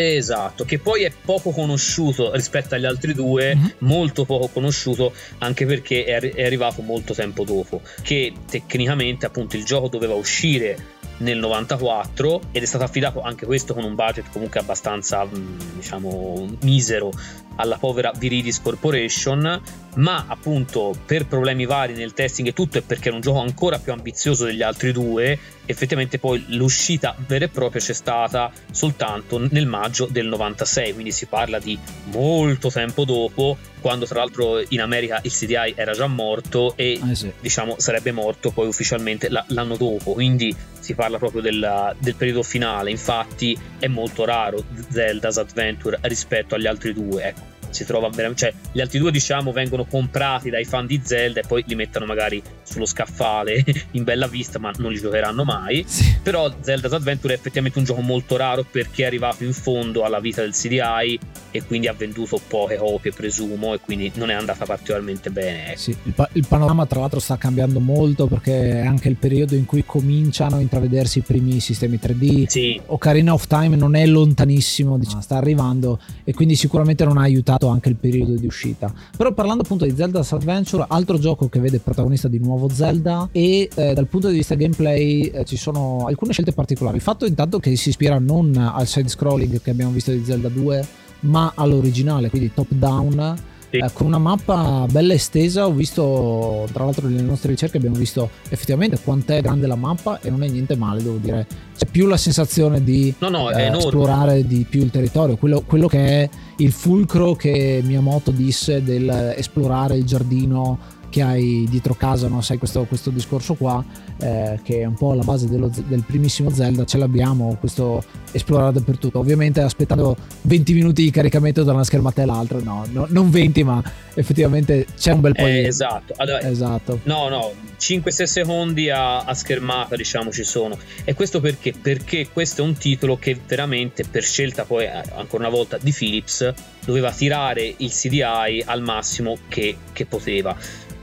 Esatto, che poi è poco conosciuto rispetto agli altri due, molto poco conosciuto anche perché è, è arrivato molto tempo dopo, che tecnicamente appunto il gioco doveva uscire nel 94 ed è stato affidato anche questo con un budget comunque abbastanza mh, diciamo misero alla povera Viridis Corporation ma appunto per problemi vari nel testing e tutto e perché era un gioco ancora più ambizioso degli altri due effettivamente poi l'uscita vera e propria c'è stata soltanto nel maggio del 96 quindi si parla di molto tempo dopo quando tra l'altro in America il CDI era già morto e Eh sì. diciamo sarebbe morto poi ufficialmente la- l'anno dopo quindi si parla proprio della- del periodo finale infatti è molto raro Zelda's Adventure rispetto agli altri due ecco si trova veramente cioè gli altri due diciamo vengono comprati dai fan di Zelda e poi li mettono magari sullo scaffale in bella vista ma non li giocheranno mai Sì. però Zelda's Adventure è effettivamente un gioco molto raro perché è arrivato in fondo alla vita del CDI e quindi ha venduto poche copie presumo e quindi non è andata particolarmente bene ecco. Sì, il, pa- il panorama tra l'altro sta cambiando molto perché è anche il periodo in cui cominciano a intravedersi i primi sistemi 3D. Sì, Ocarina of Time non è lontanissimo, diciamo, sta arrivando e quindi sicuramente non ha aiutato anche il periodo di uscita. Però parlando appunto di Zelda's Adventure, altro gioco che vede protagonista di nuovo Zelda e eh, dal punto di vista gameplay eh, ci sono alcune scelte particolari. Il fatto intanto che si ispira non al side scrolling che abbiamo visto di Zelda 2, ma all'originale, quindi top down. Sì. con una mappa bella estesa, ho visto tra l'altro nelle nostre ricerche abbiamo visto effettivamente quant'è grande la mappa e non è niente male, devo dire. C'è più la sensazione di no no è eh, esplorare di più il territorio, quello, quello che è il fulcro che Miyamoto disse del esplorare il giardino che hai dietro casa, no? sai questo, questo discorso qua, eh, che è un po' la base dello- del primissimo Zelda, ce l'abbiamo, questo esplorare dappertutto. Ovviamente aspettando 20 minuti di caricamento da una schermata all'altra, no, no, non 20, ma effettivamente c'è un bel po' Eh, di... esatto. Allora, Esatto. No, no, 5-6 secondi a, a schermata, diciamo, ci sono. E questo perché? Perché questo è un titolo che veramente, per scelta poi, eh, ancora una volta, di Philips, doveva tirare il CDI al massimo che, che poteva.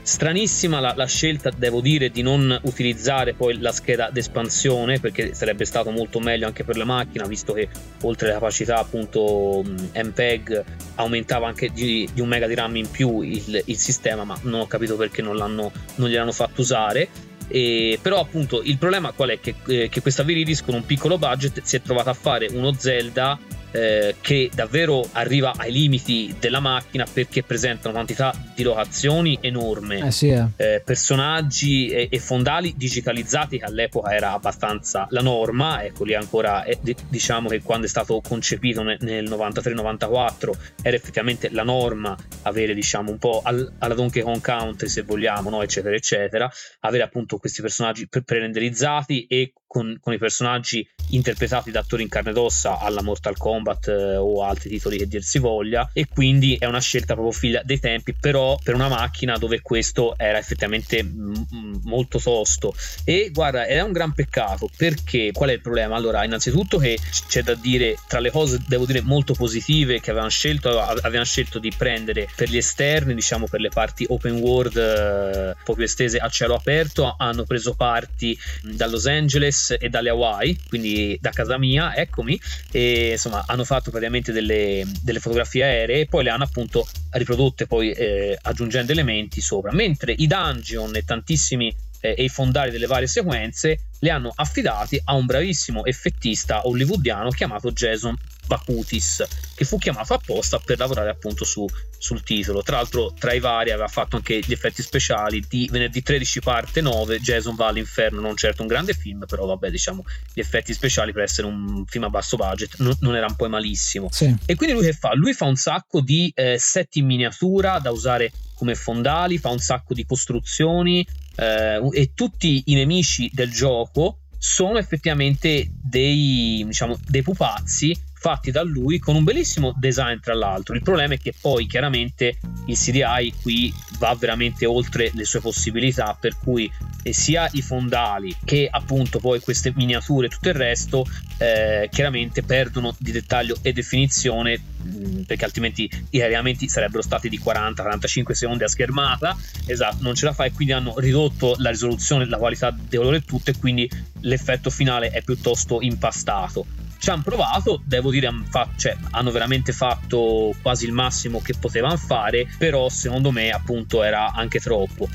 Stranissima la, la scelta, devo dire, di non utilizzare poi la scheda d'espansione, perché sarebbe stato molto meglio anche per la macchina, visto che oltre alle capacità appunto MPEG aumentava anche di, di un mega di RAM in più il, il sistema, ma non ho capito perché non, l'hanno, non gliel'hanno fatto usare. E, però appunto il problema qual è? Che, eh, che questa Viridis con un piccolo budget si è trovata a fare uno Zelda eh, che davvero arriva ai limiti della macchina perché presenta una quantità di locazioni enorme Eh sì, eh. eh, personaggi e, e fondali digitalizzati che all'epoca era abbastanza la norma ecco lì ancora di- diciamo che quando è stato concepito ne- nel 93-94 era effettivamente la norma avere diciamo un po' al- alla Donkey Kong Country se vogliamo no? eccetera eccetera avere appunto questi personaggi pre- pre-renderizzati e con, con i personaggi interpretati da attori in carne ed ossa alla Mortal Kombat eh, o altri titoli che dir si voglia e quindi è una scelta proprio figlia dei tempi però per una macchina dove questo era effettivamente mm, molto tosto. E guarda è un gran peccato perché qual è il problema? Allora innanzitutto che c'è da dire tra le cose devo dire molto positive che avevano scelto avevano scelto di prendere per gli esterni diciamo per le parti open world eh, un po' più estese a cielo aperto hanno preso parti da Los Angeles e dalle Hawaii quindi da casa mia eccomi e insomma hanno fatto praticamente delle, delle fotografie aeree e poi le hanno appunto riprodotte poi eh, aggiungendo elementi sopra. Mentre i dungeon e tantissimi eh, e i fondali delle varie sequenze li hanno affidati a un bravissimo effettista hollywoodiano chiamato Jason Bakutis che fu chiamato apposta per lavorare appunto su, sul titolo tra l'altro tra i vari aveva fatto anche gli effetti speciali di venerdì 13 parte 9 Jason va all'inferno non certo un grande film però vabbè diciamo gli effetti speciali per essere un film a basso budget non, non era poi malissimo Sì. e quindi lui che fa? Lui fa un sacco di eh, set in miniatura da usare come fondali, fa un sacco di costruzioni eh, e tutti i nemici del gioco sono effettivamente dei, diciamo, dei pupazzi fatti da lui con un bellissimo design tra l'altro. Il problema è che poi chiaramente il CDI qui va veramente oltre le sue possibilità, per cui eh, sia i fondali che appunto poi queste miniature e tutto il resto eh, chiaramente perdono di dettaglio e definizione mh, perché altrimenti i caricamenti sarebbero stati di 40-45 secondi a schermata esatto non ce la fa e quindi hanno ridotto la risoluzione la qualità del colore e tutto e quindi l'effetto finale è piuttosto impastato ci hanno provato, devo dire, han fa- cioè, hanno veramente fatto quasi il massimo che potevano fare, però secondo me appunto era anche troppo.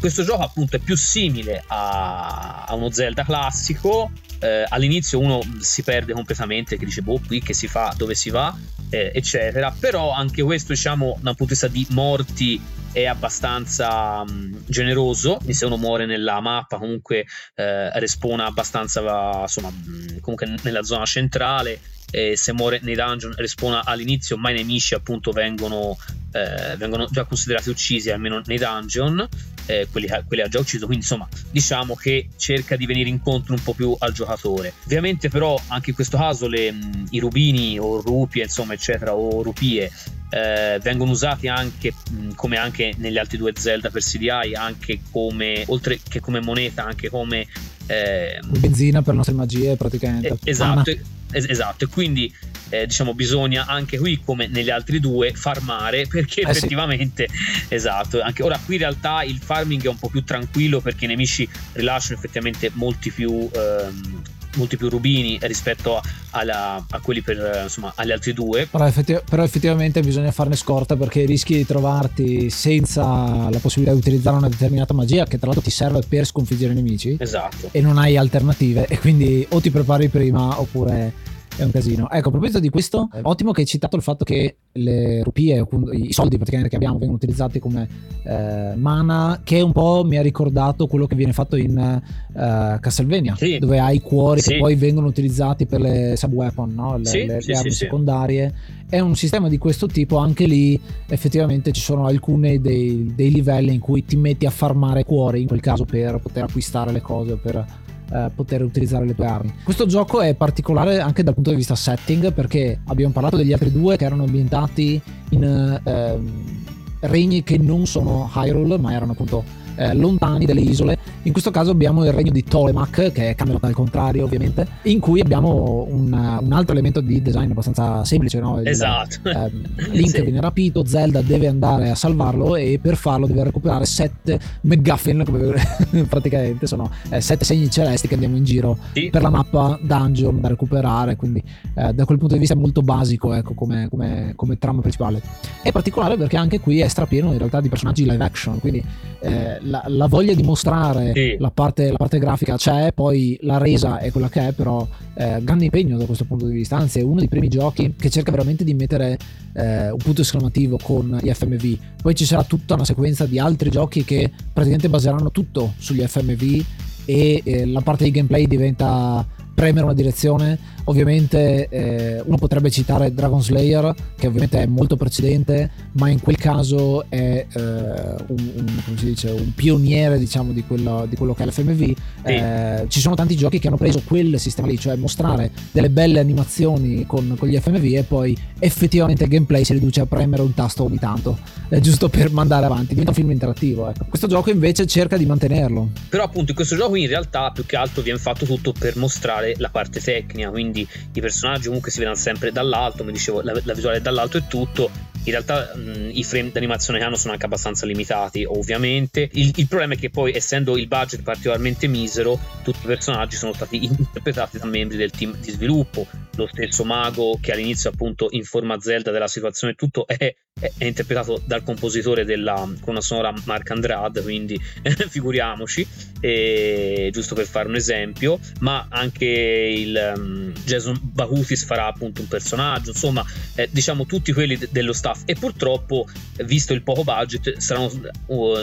Questo gioco appunto è più simile a, a uno Zelda classico, eh, all'inizio uno si perde completamente, che dice boh qui che si fa, dove si va, eh, eccetera, però anche questo diciamo da un punto di vista di morti è abbastanza mh, generoso, quindi se uno muore nella mappa comunque eh, respawna abbastanza insomma mh, comunque nella zona centrale e se muore nei dungeon respawna all'inizio ma i nemici appunto vengono, eh, vengono già considerati uccisi almeno nei dungeon eh, quelli, quelli ha già ucciso. Quindi insomma diciamo che cerca di venire incontro un po' più al giocatore. Ovviamente però anche in questo caso le, mh, i rubini o rupie insomma eccetera o rupie eh, vengono usati anche mh, come anche negli altri due Zelda per CDI anche come oltre che come moneta anche come eh, Benzina per le nostre magie praticamente. eh, esatto, es- esatto, e quindi eh, diciamo bisogna anche qui come negli altri due farmare perché Eh sì. effettivamente esatto, anche ora qui in realtà il farming è un po' più tranquillo perché i nemici rilasciano effettivamente molti più ehm, molti più rubini rispetto a, alla- a quelli per insomma agli altri due. Però, effetti- però effettivamente bisogna farne scorta perché rischi di trovarti senza la possibilità di utilizzare una determinata magia che tra l'altro ti serve per sconfiggere i nemici. Esatto. E non hai alternative. E quindi o ti prepari prima oppure è un casino. Ecco, a proposito di questo, è ottimo che hai citato il fatto che le rupie, i soldi praticamente che abbiamo vengono utilizzati come eh, mana, che un po' mi ha ricordato quello che viene fatto in eh, Castlevania, Sì. dove hai i cuori Sì. che poi vengono utilizzati per le sub-weapon, no? le, Sì, le- le armi secondarie. È un sistema di questo tipo, anche lì effettivamente ci sono alcuni dei, dei livelli in cui ti metti a farmare cuori, in quel caso per poter acquistare le cose o per eh, poter utilizzare le tue armi. Questo gioco è particolare anche dal punto di vista setting perché abbiamo parlato degli altri due che erano ambientati in eh, regni che non sono Hyrule ma erano appunto eh, lontani delle isole. In questo caso abbiamo il regno di Tolemak, che è Camelot al contrario ovviamente, in cui abbiamo un, un altro elemento di design abbastanza semplice. No? Il, esatto. Eh, Link sì. viene rapito, Zelda deve andare a salvarlo e per farlo deve recuperare sette McGuffin, come praticamente sono eh, sette segni celesti che andiamo in giro sì. per la mappa dungeon da recuperare, quindi eh, da quel punto di vista è molto basico ecco, come, come, come trama principale. È particolare perché anche qui è strapieno in realtà di personaggi live action, quindi eh, la, la, voglia di mostrare sì. la, parte, la, parte, grafica c'è, poi la resa è quella che è, però eh, grande impegno da questo punto di vista, anzi è uno dei primi giochi che cerca veramente di mettere eh, un punto esclamativo con gli FMV, poi ci sarà tutta una sequenza di altri giochi che praticamente baseranno tutto sugli FMV e eh, la parte di gameplay diventa premere una direzione. Ovviamente eh, uno potrebbe citare Dragon Slayer, che ovviamente è molto precedente, ma in quel caso è eh, un, un, dice, un, pioniere diciamo, di, quello, di quello che è l'FMV. Sì. Eh, ci sono tanti giochi che hanno preso quel sistema lì, cioè mostrare delle belle animazioni con, con gli FMV e poi effettivamente il gameplay si riduce a premere un tasto ogni tanto, eh, giusto per mandare avanti. Diventa un film interattivo. Ecco. Questo gioco invece cerca di mantenerlo. Però appunto in questo gioco in realtà più che altro viene fatto tutto per mostrare la parte tecnica, quindi i personaggi comunque si vedono sempre dall'alto, come dicevo, la, la visuale dall'alto è tutto. In realtà mh, i frame d'animazione che hanno sono anche abbastanza limitati, ovviamente. Il, il, problema è che poi, essendo il budget particolarmente misero, tutti i personaggi sono stati interpretati da membri del team di sviluppo. Lo stesso mago che all'inizio appunto informa Zelda della situazione e tutto è, è, è, interpretato dal compositore della colonna sonora Mark Andrade, quindi figuriamoci, e, giusto per fare un esempio, ma anche il um, Jason Bahutis farà appunto un personaggio, insomma, eh, diciamo tutti quelli de- dello staff e purtroppo, visto il poco budget, saranno, uh,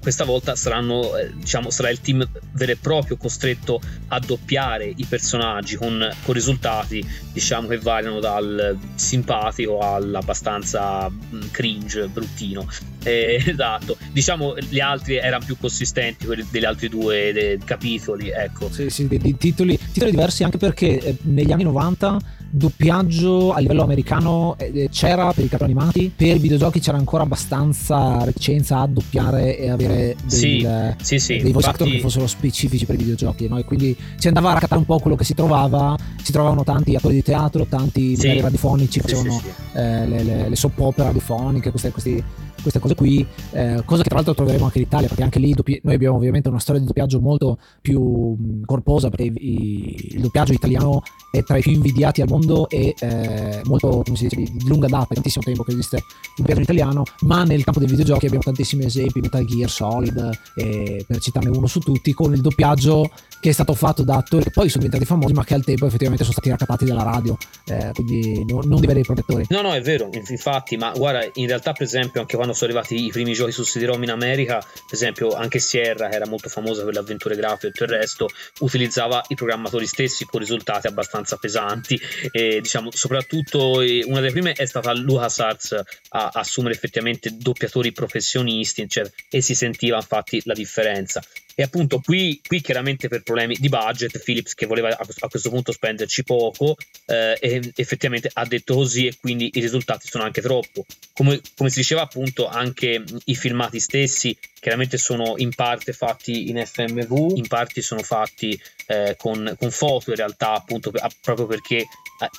questa volta saranno, eh, diciamo, sarà il team vero e proprio costretto a doppiare i personaggi con, con risultati, diciamo, che variano dal simpatico all'abbastanza mm, cringe, bruttino. Eh, esatto, diciamo gli altri erano più consistenti, quelli degli altri due capitoli, ecco. Sì, sì, di, di titoli, titoli diversi anche perché eh, negli anni 90 doppiaggio a livello americano eh, eh, c'era per i cartoni animati, per i videogiochi c'era ancora abbastanza reticenza a doppiare e avere del, sì, sì, sì. dei voice actor che fossero specifici per i videogiochi no? e quindi si andava a raccattare un po' quello che si trovava si trovavano tanti attori di teatro tanti sì. radiofonici facevano eh, le, le, le soap opera radiofoniche questi, questi queste cose qui, eh, cosa che tra l'altro troveremo anche in Italia, perché anche lì doppi- noi abbiamo ovviamente una storia di doppiaggio molto più corposa, perché i- il doppiaggio italiano è tra i più invidiati al mondo e eh, molto, come si dice, di, lunga data, tantissimo tempo che esiste il doppiaggio italiano, ma nel campo dei videogiochi abbiamo tantissimi esempi, Metal Gear Solid, eh, per citarne uno su tutti, con il doppiaggio che è stato fatto da attori che poi sono diventati famosi, ma che al tempo effettivamente sono stati raccattati dalla radio, eh, quindi no, non di veri protettori. No, no, è vero, infatti, ma guarda, in realtà, per esempio, anche quando sono arrivati i primi giochi su CD-ROM in America, per esempio, anche Sierra, che era molto famosa per le avventure grafiche e tutto il resto, utilizzava i programmatori stessi con risultati abbastanza pesanti. E diciamo, soprattutto una delle prime è stata LucasArts a assumere effettivamente doppiatori professionisti, cioè, e si sentiva infatti la differenza. E appunto qui, qui, chiaramente per problemi di budget Philips che voleva a questo punto spenderci poco eh, effettivamente ha detto così e quindi i risultati sono anche troppo. Come, come, si diceva appunto anche i filmati stessi chiaramente sono in parte fatti in FMV, in parte sono fatti eh, con, con, foto in realtà appunto proprio perché eh,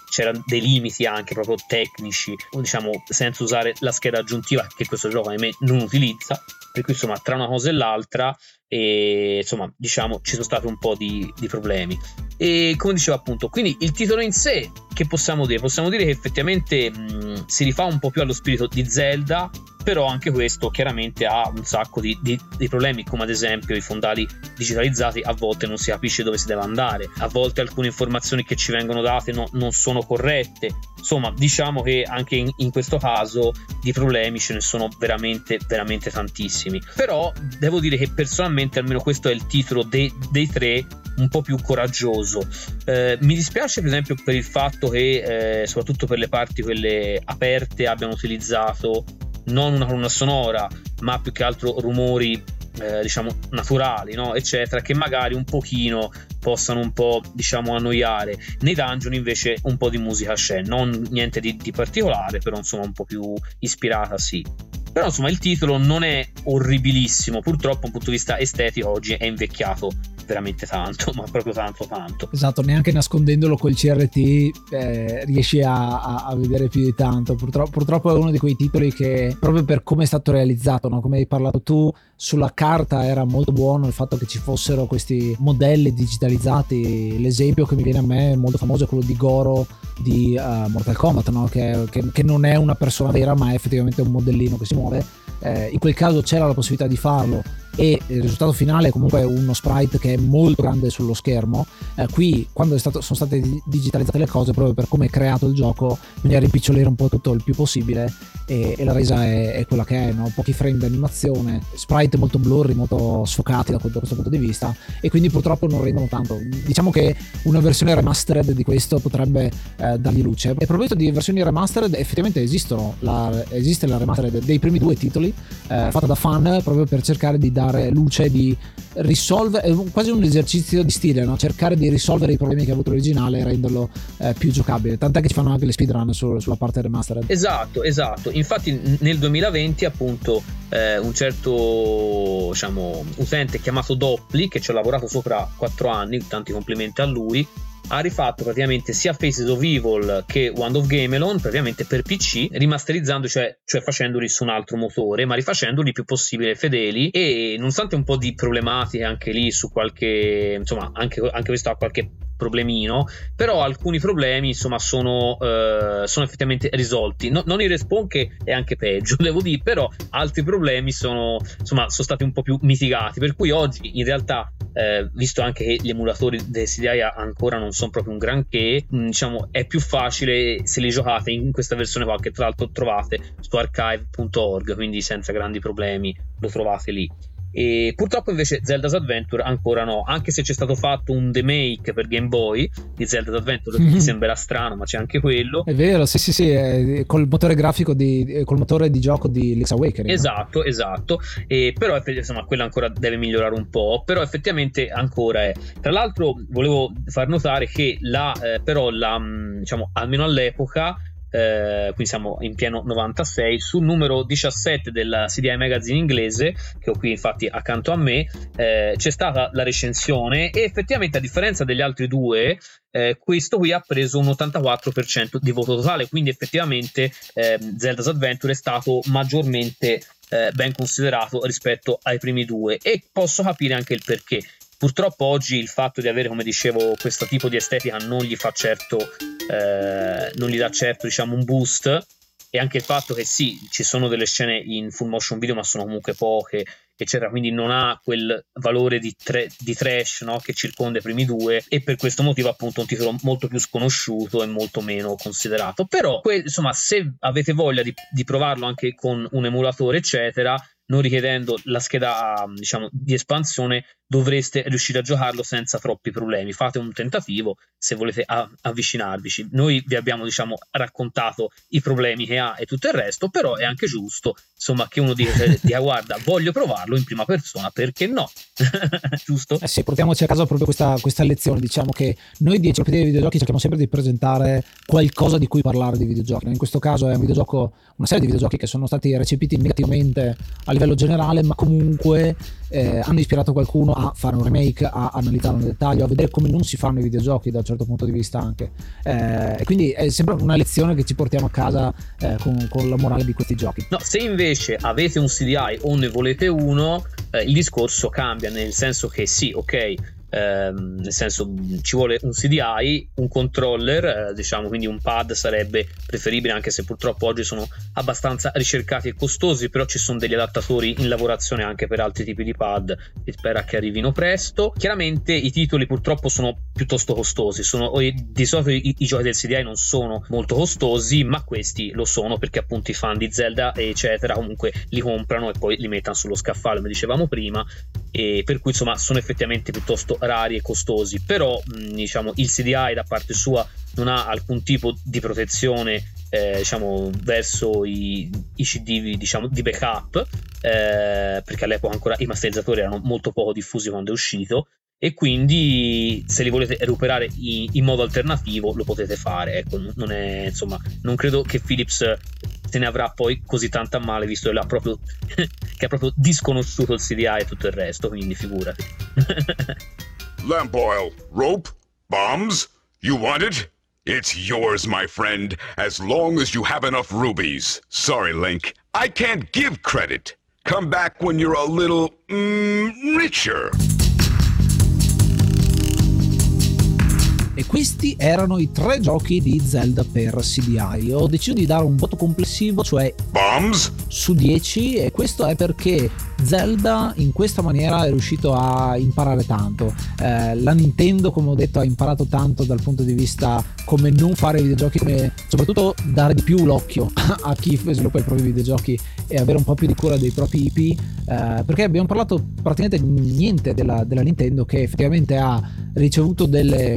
c'erano dei limiti anche proprio tecnici, diciamo senza usare la scheda aggiuntiva che questo gioco ahimè non utilizza per cui insomma tra una cosa e l'altra e insomma diciamo ci sono stati un po' di, di, problemi. E come dicevo appunto quindi il titolo in sé che possiamo dire? Possiamo dire che effettivamente mh, si rifà un po' più allo spirito di Zelda però anche questo chiaramente ha un sacco di, di, di, problemi come ad esempio i fondali digitalizzati a volte non si capisce dove si deve andare a volte alcune informazioni che ci vengono date no, non sono corrette. Insomma diciamo che anche in, in, questo caso di problemi ce ne sono veramente veramente tantissimi. Però devo dire che personalmente almeno questo è il titolo de, dei tre un po' più coraggioso. Eh, mi dispiace per esempio per il fatto che eh, soprattutto per le parti quelle aperte abbiano utilizzato non una colonna sonora, ma più che altro rumori eh, diciamo naturali, no? eccetera, che magari un pochino possano un po' diciamo annoiare. Nei dungeon invece un po' di musica c'è, non niente di, di particolare, però insomma un po' più ispirata sì. Però insomma il titolo non è orribilissimo, purtroppo da un punto di vista estetico oggi è invecchiato veramente tanto, ma proprio tanto tanto. Esatto, neanche nascondendolo col CRT eh, riesci a, a, a, vedere più di tanto. Purtroppo, purtroppo, è uno di quei titoli che proprio per come è stato realizzato, no? come hai parlato tu, sulla carta era molto buono il fatto che ci fossero questi modelli digitalizzati. L'esempio che mi viene a me molto famoso è quello di Goro di uh, Mortal Kombat, no? che, che, che non è una persona vera ma è effettivamente un modellino che si muove. Eh, in quel caso c'era la possibilità di farlo e il risultato finale è comunque uno sprite che è molto grande sullo schermo. Eh, qui, quando stato, sono state digitalizzate le cose, proprio per come è creato il gioco, bisogna rimpicciolire un po' tutto il più possibile e, e la resa è, è, quella che è, no? pochi frame di animazione, sprite molto blurry, molto sfocati da, da, questo punto di vista e quindi purtroppo non rendono tanto. Diciamo che una versione remastered di questo potrebbe eh, dargli luce. E a proposito di versioni remastered, effettivamente esistono, la, esiste la remastered dei primi due titoli, eh, fatta da fan proprio per cercare di dare dare luce, di risolvere, quasi un esercizio di stile, no? cercare di risolvere i problemi che ha avuto l'originale e renderlo eh, più giocabile. Tant'è che ci fanno anche le speedrun su, sulla parte remastered. Esatto, esatto. Infatti nel 2020 appunto eh, un certo diciamo, utente chiamato Doppli, che ci ha lavorato sopra 4 anni, tanti complimenti a lui, ha rifatto praticamente sia Faces of Evil che Wand of Gamelon praticamente per PC rimasterizzando cioè, cioè facendoli su un altro motore ma rifacendoli il più possibile fedeli e nonostante un po' di problematiche anche lì su qualche insomma anche, anche questo ha qualche problemino, però alcuni problemi insomma sono, eh, sono effettivamente risolti. No, non il respawn che è anche peggio, devo dire, però altri problemi sono, insomma, sono stati un po' più mitigati, per cui oggi in realtà, eh, visto anche che gli emulatori del CDI ancora non sono proprio un granché, mh, diciamo è più facile se li giocate in questa versione qua che tra l'altro trovate su archive.org, quindi senza grandi problemi lo trovate lì. E purtroppo invece Zelda's Adventure ancora no, anche se c'è stato fatto un remake per Game Boy di Zelda's Adventure, mm-hmm. che sembra strano, ma c'è anche quello. È vero, sì, sì, sì, è col motore grafico di col motore di gioco di Link's Awakening. Esatto, esatto. E però insomma, quella ancora deve migliorare un po', però effettivamente ancora è. Tra l'altro volevo far notare che la eh, però la diciamo almeno all'epoca eh, qui siamo in pieno 96, sul numero 17 della CDI Magazine inglese, che ho qui infatti accanto a me, eh, c'è stata la recensione e effettivamente a differenza degli altri due, eh, questo qui ha preso un 84% di voto totale, quindi effettivamente eh, Zelda's Adventure è stato maggiormente eh, ben considerato rispetto ai primi due e posso capire anche il perché. Purtroppo oggi il fatto di avere, come dicevo, questo tipo di estetica non gli fa certo, eh, non gli dà certo, diciamo, un boost. E anche il fatto che sì, ci sono delle scene in full motion video, ma sono comunque poche, eccetera. Quindi non ha quel valore di, tre, di trash no? che circonda i primi due. E per questo motivo, appunto, un titolo molto più sconosciuto e molto meno considerato. Però, que- insomma, se avete voglia di, di provarlo anche con un emulatore, eccetera, non richiedendo la scheda diciamo, di espansione, dovreste riuscire a giocarlo senza troppi problemi. Fate un tentativo se volete a- avvicinarvici. Noi vi abbiamo diciamo, raccontato i problemi che ha e tutto il resto, però è anche giusto insomma, che uno dica, dica guarda, voglio provarlo in prima persona, perché no? giusto? Eh sì, portiamoci a casa proprio questa, questa lezione. Diciamo che noi di Enciclopedia dei videogiochi cerchiamo sempre di presentare qualcosa di cui parlare di videogiochi. In questo caso è un videogioco, una serie di videogiochi che sono stati recepiti negativamente a livello generale, ma comunque eh, hanno ispirato qualcuno a fare un remake, a analizzarlo nel dettaglio, a vedere come non si fanno i videogiochi da un certo punto di vista anche. Eh, quindi è sempre una lezione che ci portiamo a casa eh, con, con, la morale di questi giochi. No, se invece avete un CDI o ne volete uno, eh, il discorso cambia, nel senso che sì, ok, ehm, nel senso ci vuole un CDI, un controller, eh, diciamo quindi un pad sarebbe preferibile anche se purtroppo oggi sono abbastanza ricercati e costosi, però ci sono degli adattatori in lavorazione anche per altri tipi di pad, si spera che arrivino presto. Chiaramente i titoli purtroppo sono piuttosto costosi, sono, di solito i, i giochi del CDI non sono molto costosi, ma questi lo sono perché appunto i fan di Zelda eccetera comunque li comprano e poi li mettono sullo scaffale, come dicevamo prima, e per cui insomma sono effettivamente piuttosto rari e costosi, però diciamo il CDI da parte sua non ha alcun tipo di protezione eh, diciamo, verso i, i CD diciamo, di backup, eh, perché all'epoca ancora i masterizzatori erano molto poco diffusi quando è uscito, e quindi se li volete recuperare in, in modo alternativo lo potete fare. Ecco, non, è, insomma, non credo che Philips se ne avrà poi così tanta male, visto che, proprio, che ha proprio disconosciuto il CDI e tutto il resto, quindi figurati. Lamp oil, rope, bombs? You want it? It's yours, my friend, as long as you have enough rubies. Sorry, Link. I can't give credit. Come back when you're a little, mm, richer. E questi erano i tre giochi di Zelda per CDI. Ho deciso di dare un voto complessivo, cioè Bombs? su 10, e questo è perché Zelda in questa maniera è riuscito a imparare tanto. Eh, la Nintendo, come ho detto, ha imparato tanto dal punto di vista come non fare videogiochi, come soprattutto dare di più l'occhio a chi sviluppa i propri videogiochi e avere un po' più di cura dei propri IP. Eh, perché abbiamo parlato praticamente niente della, della Nintendo che effettivamente ha ricevuto delle,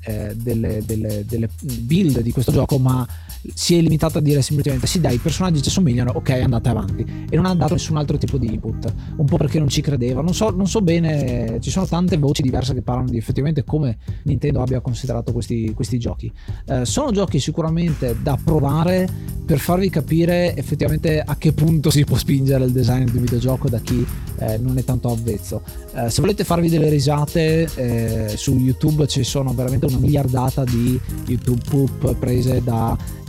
eh, delle, delle, delle, build di questo gioco, ma si è limitata a dire semplicemente sì dai i personaggi ci somigliano ok andate avanti. E non ha dato nessun altro tipo di input. Un po' perché non ci credeva. Non so, non so bene ci sono tante voci diverse che parlano di effettivamente come Nintendo abbia considerato questi, questi giochi. Eh, sono giochi sicuramente da provare per farvi capire effettivamente a che punto si può spingere il design di un videogioco da chi eh, non è tanto avvezzo. Eh, se volete farvi delle risate eh, su YouTube ci sono veramente una miliardata di YouTube poop prese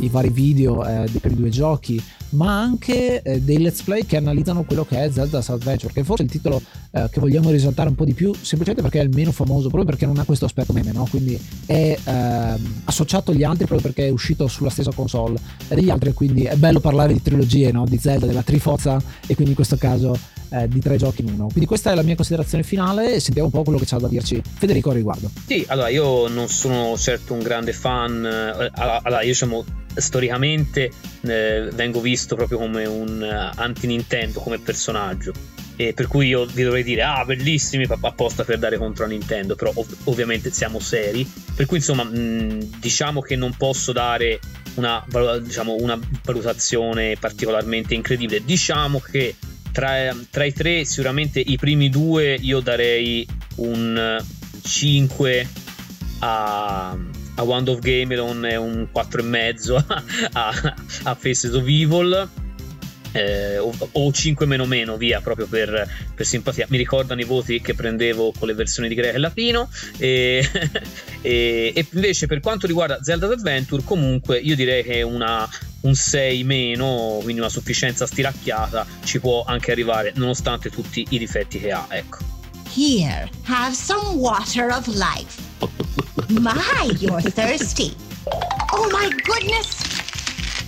dai vari video eh, dei primi due giochi, ma anche eh, dei let's play che analizzano quello che è Zelda's Adventure, che è forse il titolo eh, che vogliamo risaltare un po' di più, semplicemente perché è il meno famoso, proprio perché non ha questo aspetto meme, no? quindi è ehm, associato agli altri proprio perché è uscito sulla stessa console degli altri, quindi è bello parlare di trilogie, no? di Zelda, della Trifozza e quindi in questo caso eh, di tre giochi in uno. Quindi questa è la mia considerazione finale e sentiamo un po' quello che c'ha da dirci Federico a riguardo. Sì, allora io non sono certo un grande fan, eh, allora io diciamo storicamente eh, vengo visto proprio come un uh, anti-Nintendo come personaggio. E per cui io vi dovrei dire ah bellissimi apposta per dare contro a Nintendo però ov- ovviamente siamo seri. Per cui insomma mh, diciamo che non posso dare una, diciamo, una valutazione particolarmente incredibile. Diciamo che tra, tra, i tre sicuramente i primi due io darei un 5 a, a Wand of Gamelon e un 4,5 a, a, a Faces of Evil eh, o, o 5 meno meno via proprio per, per, simpatia mi ricordano i voti che prendevo con le versioni di greco e latino e, e, e, invece per quanto riguarda Zelda Adventure comunque io direi che una, un 6 meno quindi una sufficienza stiracchiata ci può anche arrivare nonostante tutti i difetti che ha ecco Here, have some water of life. My, you're thirsty. Oh my goodness,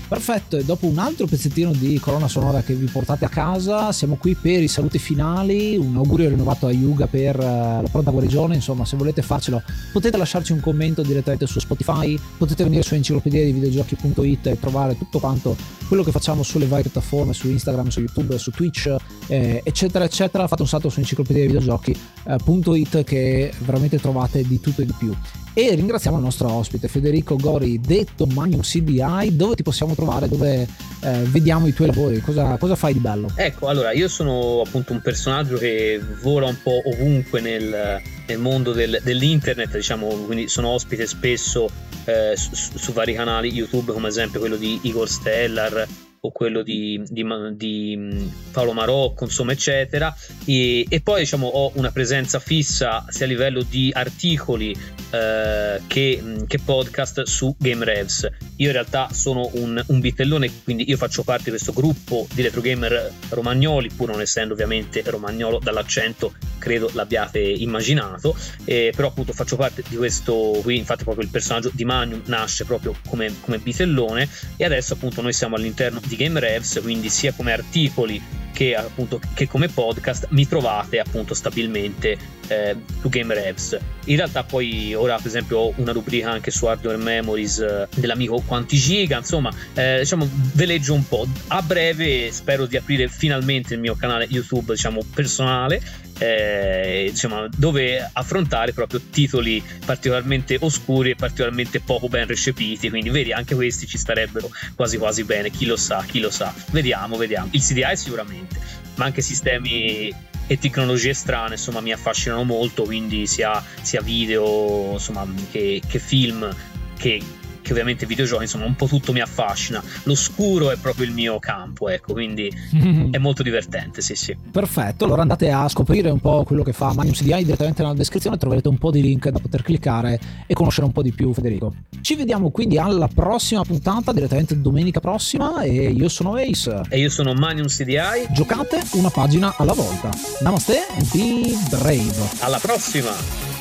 Perfetto, e dopo un altro pezzettino di colonna sonora che vi portate a casa, siamo qui per i saluti finali. Un augurio rinnovato a Yuga per uh, la pronta guarigione. Insomma, se volete farcelo, potete lasciarci un commento direttamente su Spotify, potete venire su enciclopedia di videogiochi.it e trovare tutto quanto quello che facciamo sulle varie piattaforme, su Instagram, su YouTube, su Twitch, eh, eccetera, eccetera. Fate un salto su enciclopedia di videogiochi.it eh, che veramente trovate di tutto e di più. E ringraziamo il nostro ospite Federico Gori, detto Magnum CDI. Dove ti possiamo trovare? Dove eh, vediamo i tuoi lavori? Cosa, cosa, fai di bello? Ecco, allora io sono appunto un personaggio che vola un po' ovunque nel, nel mondo del, dell'internet, diciamo, quindi sono ospite spesso eh, su, su, vari canali YouTube, come ad esempio quello di Igor Stellar o quello di, di, di mm, Paolo Marocco, insomma, eccetera. E, e, poi diciamo ho una presenza fissa sia a livello di articoli eh, che, mm, che, podcast su Game Revs. Io in realtà sono un, un bitellone, quindi io faccio parte di questo gruppo di retro gamer romagnoli, pur non essendo ovviamente romagnolo dall'accento, credo l'abbiate immaginato. Eh, però appunto faccio parte di questo qui, infatti proprio il personaggio di Magnum nasce proprio come, come bitellone e adesso appunto noi siamo all'interno di Game Revs, quindi sia come articoli che appunto che come podcast mi trovate appunto stabilmente eh, su Game Revs. In realtà poi ora per esempio ho una rubrica anche su Hardware Memories eh, dell'amico Quanti Giga, insomma eh, diciamo ve leggo un po'. A breve spero di aprire finalmente il mio canale YouTube diciamo personale eh, diciamo, dove affrontare proprio titoli particolarmente oscuri e particolarmente poco ben recepiti. Quindi, vedi, anche questi ci starebbero quasi quasi bene. Chi lo sa, chi lo sa. Vediamo, vediamo. Il CDI sicuramente, ma anche sistemi e tecnologie strane insomma mi affascinano molto quindi sia, sia video insomma che, che film che che ovviamente videogiochi, insomma, un po' tutto mi affascina. L'oscuro è proprio il mio campo, ecco, quindi è molto divertente, sì, sì. Perfetto, allora andate a scoprire un po' quello che fa Magnum CDI direttamente nella descrizione, troverete un po' di link da poter cliccare e conoscere un po' di più Federico. Ci vediamo quindi alla prossima puntata, direttamente domenica prossima e io sono Ace. E io sono Magnum CDI. Giocate una pagina alla volta. Namaste and be brave. Alla prossima!